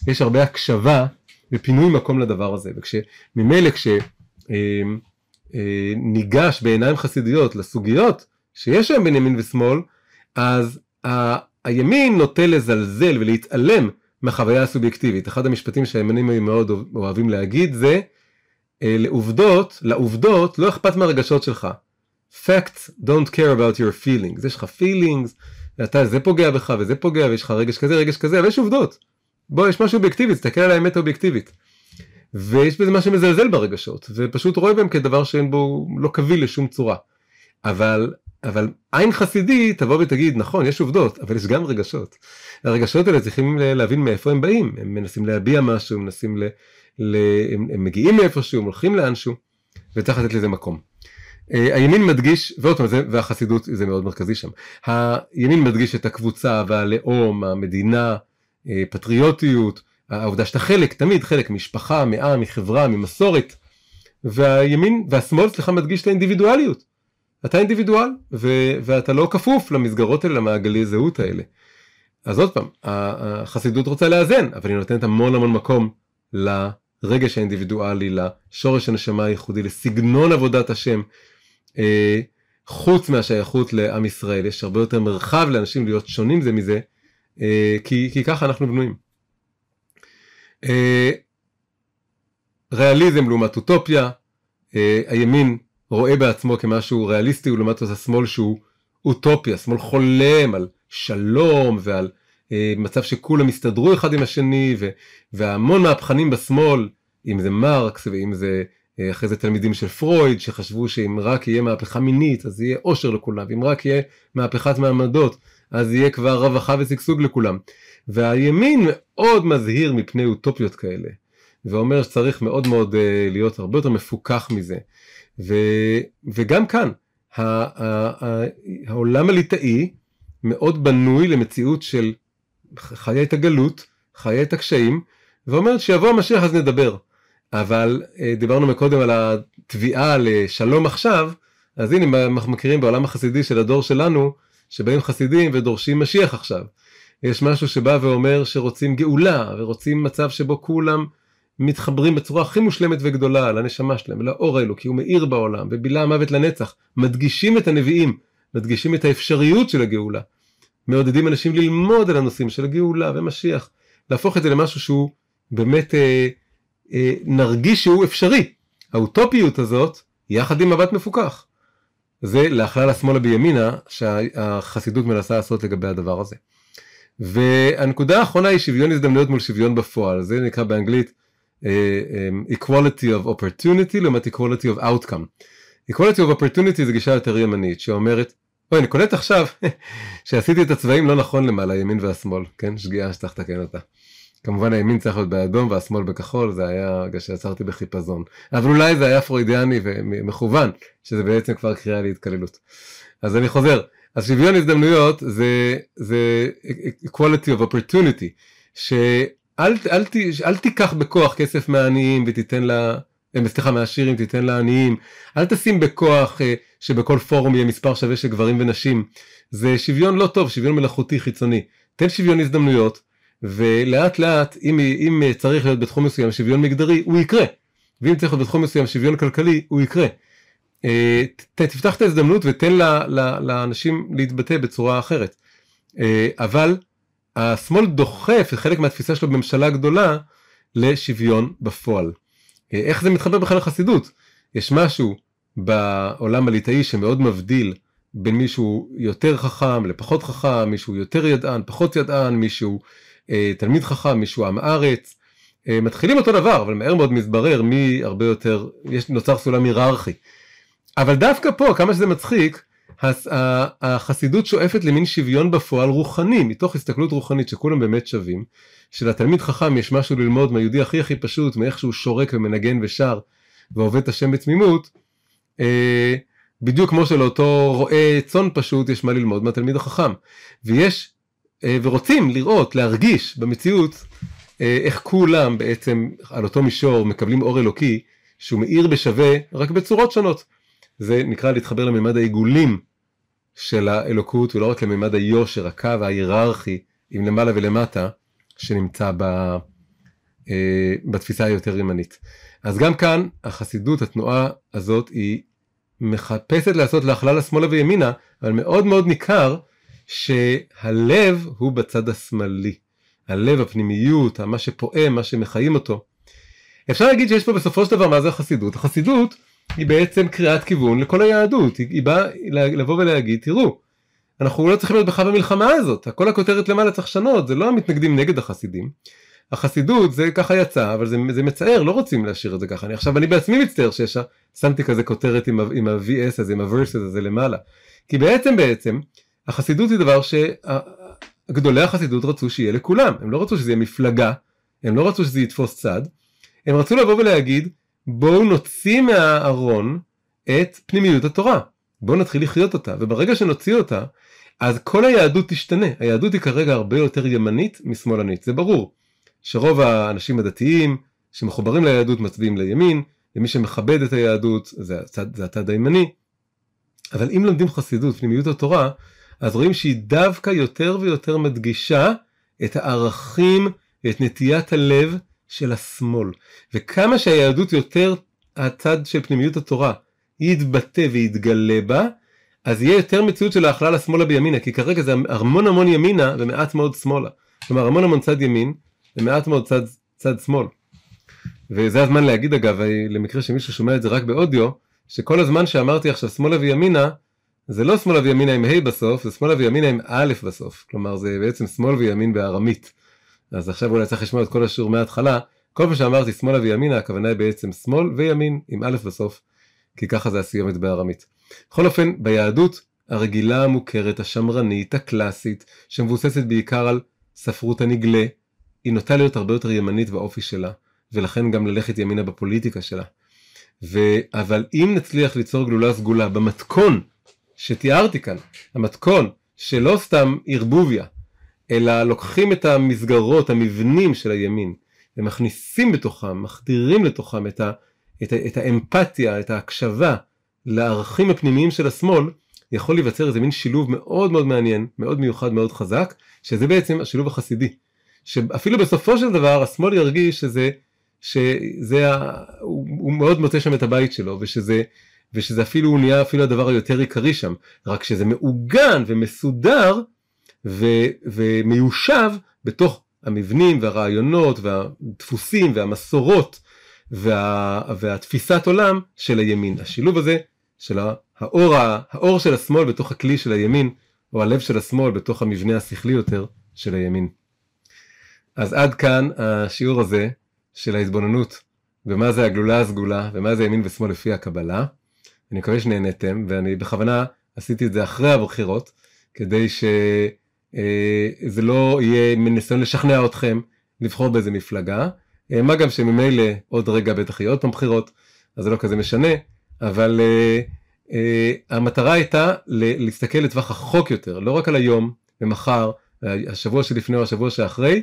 יש הרבה הקשבה ופינוי מקום לדבר הזה. וכשממילא כש... אה, אה, בעיניים חסידיות לסוגיות שיש היום בין ימין ושמאל, אז ה- הימין נוטה לזלזל ולהתעלם מהחוויה הסובייקטיבית. אחד המשפטים שהימנים מאוד אוהבים להגיד זה, אה, לעובדות, לעובדות לא אכפת מהרגשות שלך. Facts don't care about your feelings. יש לך feelings, ואתה, זה פוגע בך וזה פוגע ויש לך רגש כזה, רגש כזה, אבל יש עובדות. בוא, יש משהו אובייקטיבי, תסתכל על האמת האובייקטיבית. ויש בזה משהו מזלזל ברגשות, ופשוט רואה בהם כדבר שאין בו, לא קביל לשום צורה. אבל אבל עין חסידי תבוא ותגיד נכון יש עובדות אבל יש גם רגשות. הרגשות האלה צריכים להבין מאיפה הם באים הם מנסים להביע משהו הם מנסים ל, הם, הם מגיעים מאיפשהו, הם הולכים לאנשהו, וצריך לתת לזה מקום. אה, הימין מדגיש, ועוד פעם, והחסידות זה מאוד מרכזי שם, הימין מדגיש את הקבוצה והלאום, המדינה, פטריוטיות, העובדה שאתה חלק, תמיד חלק משפחה, מעם, מחברה, ממסורת, והימין, והשמאל, סליחה, מדגיש את האינדיבידואליות. אתה אינדיבידואל, ו- ואתה לא כפוף למסגרות האלה, למעגלי זהות האלה. אז עוד פעם, החסידות רוצה לאזן, אבל היא נותנת המון המון מקום לרגש האינדיבידואלי, לשורש הנשמה הייחודי, לסגנון עבודת השם. אה, חוץ מהשייכות לעם ישראל, יש הרבה יותר מרחב לאנשים להיות שונים זה מזה, אה, כי, כי ככה אנחנו בנויים. אה, ריאליזם לעומת אוטופיה, הימין רואה בעצמו כמשהו ריאליסטי ולעומת זאת השמאל שהוא אוטופיה, השמאל חולם על שלום ועל אה, מצב שכולם יסתדרו אחד עם השני ו, והמון מהפכנים בשמאל, אם זה מרקס ואם זה אה, אחרי זה תלמידים של פרויד שחשבו שאם רק יהיה מהפכה מינית אז יהיה אושר לכולם, ואם רק יהיה מהפכת מעמדות אז יהיה כבר רווחה ושגשוג לכולם. והימין מאוד מזהיר מפני אוטופיות כאלה, ואומר שצריך מאוד מאוד אה, להיות הרבה יותר מפוכח מזה. ו, וגם כאן, העולם הליטאי מאוד בנוי למציאות של חיה את הגלות, חיה את הקשיים, ואומרת שיבוא המשיח אז נדבר. אבל אה, דיברנו מקודם על התביעה לשלום עכשיו, אז הנה אנחנו מכירים בעולם החסידי של הדור שלנו, שבאים חסידים ודורשים משיח עכשיו. יש משהו שבא ואומר שרוצים גאולה, ורוצים מצב שבו כולם מתחברים בצורה הכי מושלמת וגדולה לנשמה שלהם, לאור האלוקי, הוא מאיר בעולם, ובילה המוות לנצח, מדגישים את הנביאים, מדגישים את האפשריות של הגאולה, מעודדים אנשים ללמוד על הנושאים של הגאולה ומשיח, להפוך את זה למשהו שהוא באמת אה, אה, נרגיש שהוא אפשרי. האוטופיות הזאת, יחד עם מבט מפוכח. זה להכלל השמאלה בימינה שהחסידות מנסה לעשות לגבי הדבר הזה. והנקודה האחרונה היא שוויון הזדמנויות מול שוויון בפועל, זה נקרא באנגלית uh, um, equality of opportunity לעומת equality of outcome. equality of opportunity זה גישה יותר ימנית שאומרת, אוי אני קולט עכשיו שעשיתי את הצבעים לא נכון למעלה, הימין והשמאל, כן? שגיאה שצריך לתקן אותה. כמובן הימין צריך להיות באדום והשמאל בכחול, זה היה רגע שעצרתי בחיפזון. אבל אולי זה היה פרוידיאני ומכוון, שזה בעצם כבר קריאה להתקללות. אז אני חוזר, אז שוויון הזדמנויות זה, זה equality of opportunity, שאל אל, אל, אל תיקח בכוח כסף מהעניים ותיתן לה, אה, סליחה מהעשירים תיתן לעניים, אל תשים בכוח אה, שבכל פורום יהיה מספר שווה של גברים ונשים, זה שוויון לא טוב, שוויון מלאכותי חיצוני, תן שוויון הזדמנויות, ולאט לאט אם, אם צריך להיות בתחום מסוים שוויון מגדרי הוא יקרה ואם צריך להיות בתחום מסוים שוויון כלכלי הוא יקרה. אה, תפתח את ההזדמנות ותן לאנשים להתבטא בצורה אחרת. אה, אבל השמאל דוחף חלק מהתפיסה שלו בממשלה גדולה לשוויון בפועל. אה, איך זה מתחבר בכלל לחסידות? יש משהו בעולם הליטאי שמאוד מבדיל בין מישהו יותר חכם לפחות חכם, מישהו יותר ידען, פחות ידען, מישהו תלמיד חכם, מישהו עם הארץ, אה, מתחילים אותו דבר, אבל מהר מאוד מתברר מי הרבה יותר, יש, נוצר סולם היררכי. אבל דווקא פה, כמה שזה מצחיק, החסידות שואפת למין שוויון בפועל רוחני, מתוך הסתכלות רוחנית שכולם באמת שווים, שלתלמיד חכם יש משהו ללמוד מהיהודי הכי הכי פשוט, מאיך שהוא שורק ומנגן ושר ועובד את השם בתמימות, אה, בדיוק כמו שלאותו רועה צאן פשוט יש מה ללמוד מהתלמיד החכם. ויש אה, ורוצים לראות, להרגיש במציאות אה, איך כולם בעצם על אותו מישור מקבלים אור אלוקי שהוא מאיר בשווה רק בצורות שונות. זה נקרא להתחבר לממד העיגולים של האלוקות ולא רק לממד היושר, הקו ההיררכי עם למעלה ולמטה שנמצא ב, אה, בתפיסה היותר ימנית. אז גם כאן החסידות, התנועה הזאת היא מחפשת לעשות להכלל השמאלה וימינה, אבל מאוד מאוד ניכר שהלב הוא בצד השמאלי. הלב, הפנימיות, מה שפועם, מה שמחיים אותו. אפשר להגיד שיש פה בסופו של דבר מה זה החסידות. החסידות היא בעצם קריאת כיוון לכל היהדות. היא, היא באה לבוא ולהגיד, תראו, אנחנו לא צריכים להיות בכלל במלחמה הזאת. הכל הכותרת למעלה צריך לשנות, זה לא המתנגדים נגד החסידים. החסידות זה ככה יצא, אבל זה, זה מצער, לא רוצים להשאיר את זה ככה. אני עכשיו, אני בעצמי מצטער ששמתי כזה כותרת עם ה-VS הזה, עם ה-verses הזה למעלה. כי בעצם בעצם, החסידות היא דבר שגדולי החסידות רצו שיהיה לכולם, הם לא רצו שזה יהיה מפלגה, הם לא רצו שזה יתפוס צד, הם רצו לבוא ולהגיד, בואו נוציא מהארון את פנימיות התורה. בואו נתחיל לחיות אותה, וברגע שנוציא אותה, אז כל היהדות תשתנה. היהדות היא כרגע הרבה יותר ימנית משמאלנית, זה ברור. שרוב האנשים הדתיים שמחוברים ליהדות מצביעים לימין, ומי שמכבד את היהדות זה הצד, זה הצד הימני. אבל אם לומדים חסידות, פנימיות התורה, אז רואים שהיא דווקא יותר ויותר מדגישה את הערכים ואת נטיית הלב של השמאל. וכמה שהיהדות יותר הצד של פנימיות התורה יתבטא ויתגלה בה, אז יהיה יותר מציאות של ההכללה לשמאלה בימינה, כי כרגע זה המון המון ימינה ומעט מאוד שמאלה. כלומר המון המון צד ימין ומעט מאוד צד, צד שמאל. וזה הזמן להגיד אגב, למקרה שמישהו שומע את זה רק באודיו, שכל הזמן שאמרתי עכשיו שמאלה וימינה, זה לא שמאלה וימינה עם ה' בסוף, זה שמאלה וימינה עם א' בסוף. כלומר זה בעצם שמאל וימין בארמית. אז עכשיו אולי צריך לשמוע את כל השיעור מההתחלה. כל פעם שאמרתי שמאלה וימינה, הכוונה היא בעצם שמאל וימין עם א' בסוף, כי ככה זה הסיומת בארמית. בכל אופן, ביהדות הרגילה המוכרת, השמרנית, הקלאסית, שמבוססת בעיקר על ספרות הנגלה, היא נוטה להיות הרבה יותר ימנית באופי שלה, ולכן גם ללכת ימינה בפוליטיקה שלה. ו... אבל אם נצליח ליצור גלולה סגולה במתכון שתיארתי כאן, המתכון שלא סתם ערבוביה, אלא לוקחים את המסגרות, המבנים של הימין, ומכניסים בתוכם, מחדירים לתוכם את, ה, את, ה, את האמפתיה, את ההקשבה לערכים הפנימיים של השמאל, יכול להיווצר איזה מין שילוב מאוד מאוד מעניין, מאוד מיוחד, מאוד חזק, שזה בעצם השילוב החסידי. שאפילו בסופו של דבר השמאל ירגיש שזה, שזה, הוא, הוא מאוד מוצא שם את הבית שלו, ושזה, ושזה אפילו נהיה אפילו הדבר היותר עיקרי שם, רק שזה מעוגן ומסודר ו, ומיושב בתוך המבנים והרעיונות והדפוסים והמסורות וה, והתפיסת עולם של הימין. השילוב הזה של האור, האור של השמאל בתוך הכלי של הימין, או הלב של השמאל בתוך המבנה השכלי יותר של הימין. אז עד כאן השיעור הזה של ההתבוננות ומה זה הגלולה הסגולה ומה זה ימין ושמאל לפי הקבלה. אני מקווה שנהנתם ואני בכוונה עשיתי את זה אחרי הבחירות כדי שזה אה, לא יהיה מניסיון לשכנע אתכם לבחור באיזה מפלגה. אה, מה גם שממילא עוד רגע בטח יהיה עוד פעם בחירות אז זה לא כזה משנה אבל uh, uh, המטרה הייתה להסתכל לטווח רחוק יותר לא רק על היום ומחר השבוע שלפני או השבוע שאחרי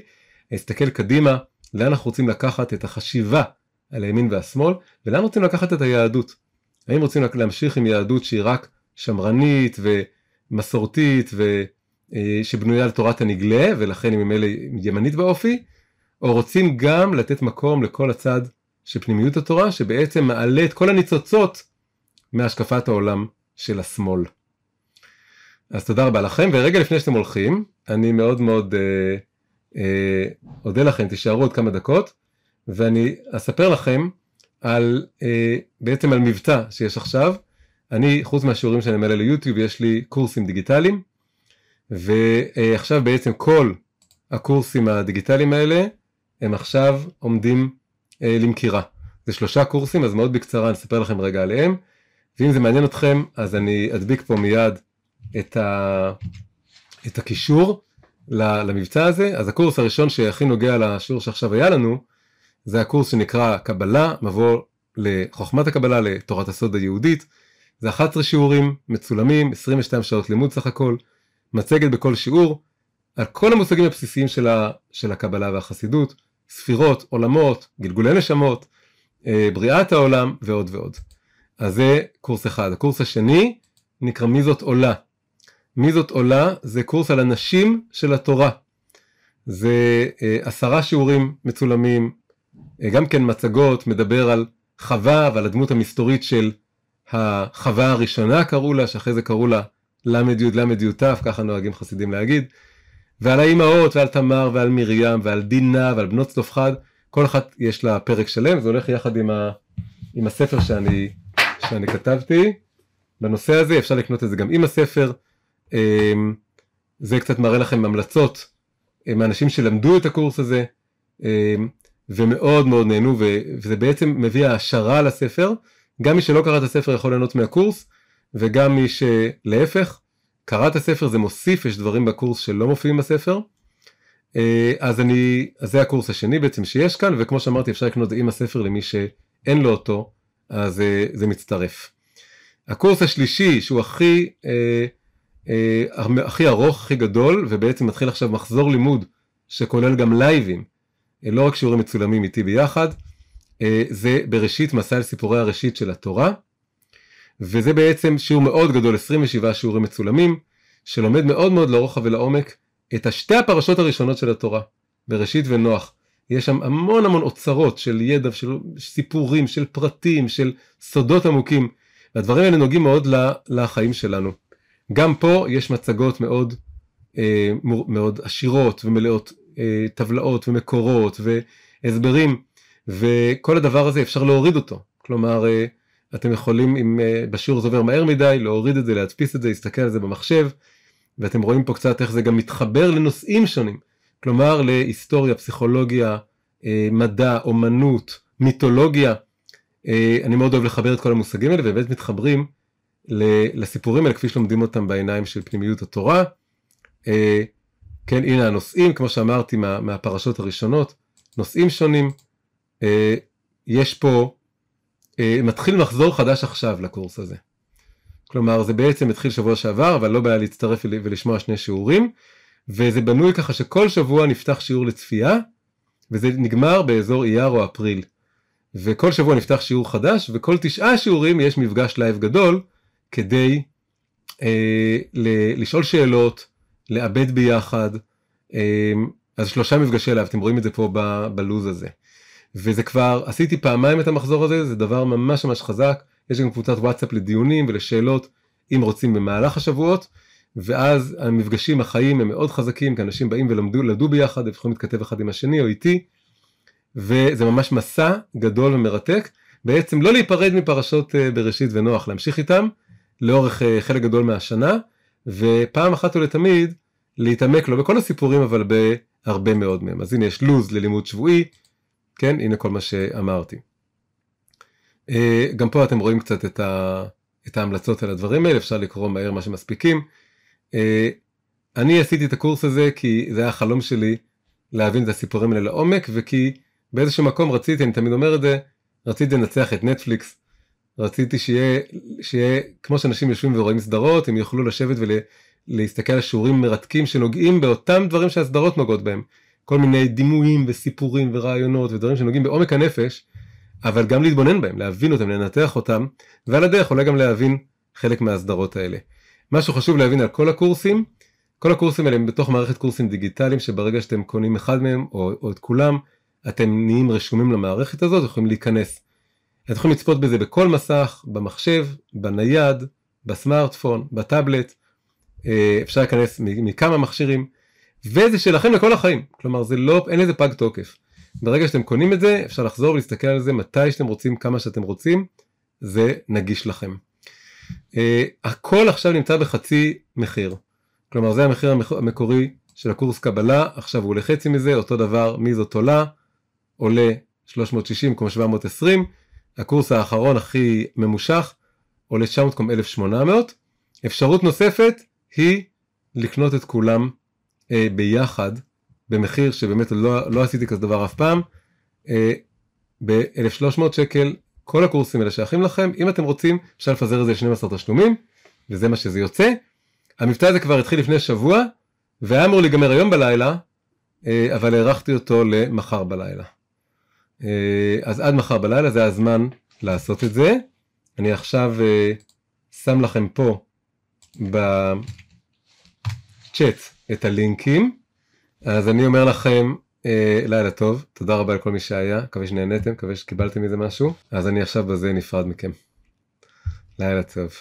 להסתכל קדימה לאן אנחנו רוצים לקחת את החשיבה על הימין והשמאל ולאן רוצים לקחת את היהדות. האם רוצים להמשיך עם יהדות שהיא רק שמרנית ומסורתית ושבנויה על תורת הנגלה ולכן היא ממילא ימנית באופי או רוצים גם לתת מקום לכל הצד של פנימיות התורה שבעצם מעלה את כל הניצוצות מהשקפת העולם של השמאל. אז תודה רבה לכם ורגע לפני שאתם הולכים אני מאוד מאוד אה, אה, אודה לכם תישארו עוד כמה דקות ואני אספר לכם על אה, בעצם על מבטא שיש עכשיו אני חוץ מהשיעורים שאני מעלה ליוטיוב יש לי קורסים דיגיטליים ועכשיו בעצם כל הקורסים הדיגיטליים האלה הם עכשיו עומדים אה, למכירה. זה שלושה קורסים אז מאוד בקצרה אני אספר לכם רגע עליהם ואם זה מעניין אתכם אז אני אדביק פה מיד את, ה... את הקישור למבצע הזה אז הקורס הראשון שהכי נוגע לשיעור שעכשיו היה לנו זה הקורס שנקרא קבלה מבוא לחוכמת הקבלה לתורת הסוד היהודית זה 11 שיעורים מצולמים 22 שעות לימוד סך הכל מצגת בכל שיעור על כל המושגים הבסיסיים של, ה... של הקבלה והחסידות ספירות, עולמות, גלגולי נשמות, אה, בריאת העולם ועוד ועוד. אז זה קורס אחד. הקורס השני נקרא מי זאת עולה. מי זאת עולה זה קורס על הנשים של התורה. זה אה, עשרה שיעורים מצולמים, גם כן מצגות, מדבר על חווה ועל הדמות המסתורית של החווה הראשונה קראו לה, שאחרי זה קראו לה ל"י ל"י ת', ככה נוהגים חסידים להגיד. ועל האימהות ועל תמר ועל מרים ועל דינה ועל בנות צלופחד כל אחת יש לה פרק שלם זה הולך יחד עם, ה, עם הספר שאני, שאני כתבתי. בנושא הזה אפשר לקנות את זה גם עם הספר. אמ, זה קצת מראה לכם המלצות מאנשים שלמדו את הקורס הזה. אמ, ומאוד מאוד נהנו וזה בעצם מביא העשרה לספר. גם מי שלא קרא את הספר יכול ליהנות מהקורס וגם מי שלהפך קרא את הספר זה מוסיף יש דברים בקורס שלא מופיעים בספר. אז אני, אז זה הקורס השני בעצם שיש כאן, וכמו שאמרתי אפשר לקנות עם הספר למי שאין לו אותו, אז זה מצטרף. הקורס השלישי שהוא הכי, אה, אה, הכי ארוך, הכי גדול, ובעצם מתחיל עכשיו מחזור לימוד שכולל גם לייבים, אה, לא רק שיעורים מצולמים איתי ביחד, אה, זה בראשית מסע על סיפורי הראשית של התורה, וזה בעצם שיעור מאוד גדול, 27 שיעורים מצולמים, שלומד מאוד מאוד לרוחב ולעומק את השתי הפרשות הראשונות של התורה, בראשית ונוח. יש שם המון המון אוצרות של ידע, של סיפורים, של פרטים, של סודות עמוקים, והדברים האלה נוגעים מאוד לחיים שלנו. גם פה יש מצגות מאוד, אה, מאוד עשירות ומלאות אה, טבלאות ומקורות והסברים, וכל הדבר הזה אפשר להוריד אותו. כלומר, אה, אתם יכולים, אם אה, בשיעור זה עובר מהר מדי, להוריד את זה, להדפיס את זה, להסתכל על זה במחשב, ואתם רואים פה קצת איך זה גם מתחבר לנושאים שונים. כלומר, להיסטוריה, פסיכולוגיה, אה, מדע, אומנות, מיתולוגיה. אה, אני מאוד אוהב לחבר את כל המושגים האלה, ובאמת מתחברים לסיפורים האלה כפי שלומדים אותם בעיניים של פנימיות התורה. אה, כן, הנה הנושאים, כמו שאמרתי מה, מהפרשות הראשונות, נושאים שונים. יש פה, מתחיל מחזור חדש עכשיו לקורס הזה. כלומר, זה בעצם התחיל שבוע שעבר, אבל לא בעיה להצטרף ולשמוע שני שיעורים, וזה בנוי ככה שכל שבוע נפתח שיעור לצפייה, וזה נגמר באזור אייר או אפריל. וכל שבוע נפתח שיעור חדש, וכל תשעה שיעורים יש מפגש לייב גדול, כדי אה, לשאול שאלות, לעבד ביחד. אה, אז שלושה מפגשי לייב, אתם רואים את זה פה ב- בלו"ז הזה. וזה כבר, עשיתי פעמיים את המחזור הזה, זה דבר ממש ממש חזק. יש גם קבוצת וואטסאפ לדיונים ולשאלות, אם רוצים במהלך השבועות. ואז המפגשים החיים הם מאוד חזקים, כי אנשים באים ולמדו ביחד, הם יכולים להתכתב אחד עם השני או איתי, וזה ממש מסע גדול ומרתק, בעצם לא להיפרד מפרשות אה, בראשית ונוח, להמשיך איתם לאורך אה, חלק גדול מהשנה, ופעם אחת ולתמיד להתעמק לא בכל הסיפורים, אבל בהרבה מאוד מהם. אז הנה יש לו"ז ללימוד שבועי, כן, הנה כל מה שאמרתי. אה, גם פה אתם רואים קצת את, ה, את ההמלצות על הדברים האלה, אפשר לקרוא מהר מה שמספיקים. אה, אני עשיתי את הקורס הזה כי זה היה החלום שלי להבין את הסיפורים האלה לעומק וכי באיזשהו מקום רציתי, אני תמיד אומר את זה, רציתי לנצח את נטפליקס, רציתי שיהיה, שיהיה כמו שאנשים יושבים ורואים סדרות, הם יוכלו לשבת ולהסתכל על שיעורים מרתקים שנוגעים באותם דברים שהסדרות נוגעות בהם. כל מיני דימויים וסיפורים ורעיונות ודברים שנוגעים בעומק הנפש, אבל גם להתבונן בהם, להבין אותם, לנתח אותם, ועל הדרך אולי גם להבין חלק מהסדרות האלה. משהו חשוב להבין על כל הקורסים, כל הקורסים האלה הם בתוך מערכת קורסים דיגיטליים שברגע שאתם קונים אחד מהם או, או את כולם, אתם נהיים רשומים למערכת הזאת, יכולים להיכנס. אתם יכולים לצפות בזה בכל מסך, במחשב, בנייד, בסמארטפון, בטאבלט, אה, אפשר להיכנס מכמה מכשירים, וזה שלכם לכל החיים, כלומר זה לא, אין לזה פג תוקף. ברגע שאתם קונים את זה, אפשר לחזור ולהסתכל על זה מתי שאתם רוצים, כמה שאתם רוצים, זה נגיש לכם. Uh, הכל עכשיו נמצא בחצי מחיר. כלומר זה המחיר המקורי של הקורס קבלה, עכשיו הוא עולה חצי מזה, אותו דבר מי זאת עולה, עולה 360 כמו 720, הקורס האחרון הכי ממושך עולה 900 כמו 1800. אפשרות נוספת היא לקנות את כולם uh, ביחד במחיר שבאמת לא, לא עשיתי כזה דבר אף פעם, uh, ב-1300 שקל כל הקורסים האלה שייכים לכם, אם אתם רוצים אפשר לפזר את זה ל-12 תשלומים, וזה מה שזה יוצא. המבצע הזה כבר התחיל לפני שבוע, והיה אמור להיגמר היום בלילה, אה, אבל הארכתי אותו למחר בלילה. אה, אז עד מחר בלילה זה הזמן לעשות את זה. אני עכשיו אה, שם לכם פה בצ'אט את הלינקים. אז אני אומר לכם אה, לילה טוב, תודה רבה לכל מי שהיה, מקווה שנהנתם, מקווה שקיבלתם מזה משהו, אז אני עכשיו בזה נפרד מכם. לילה טוב.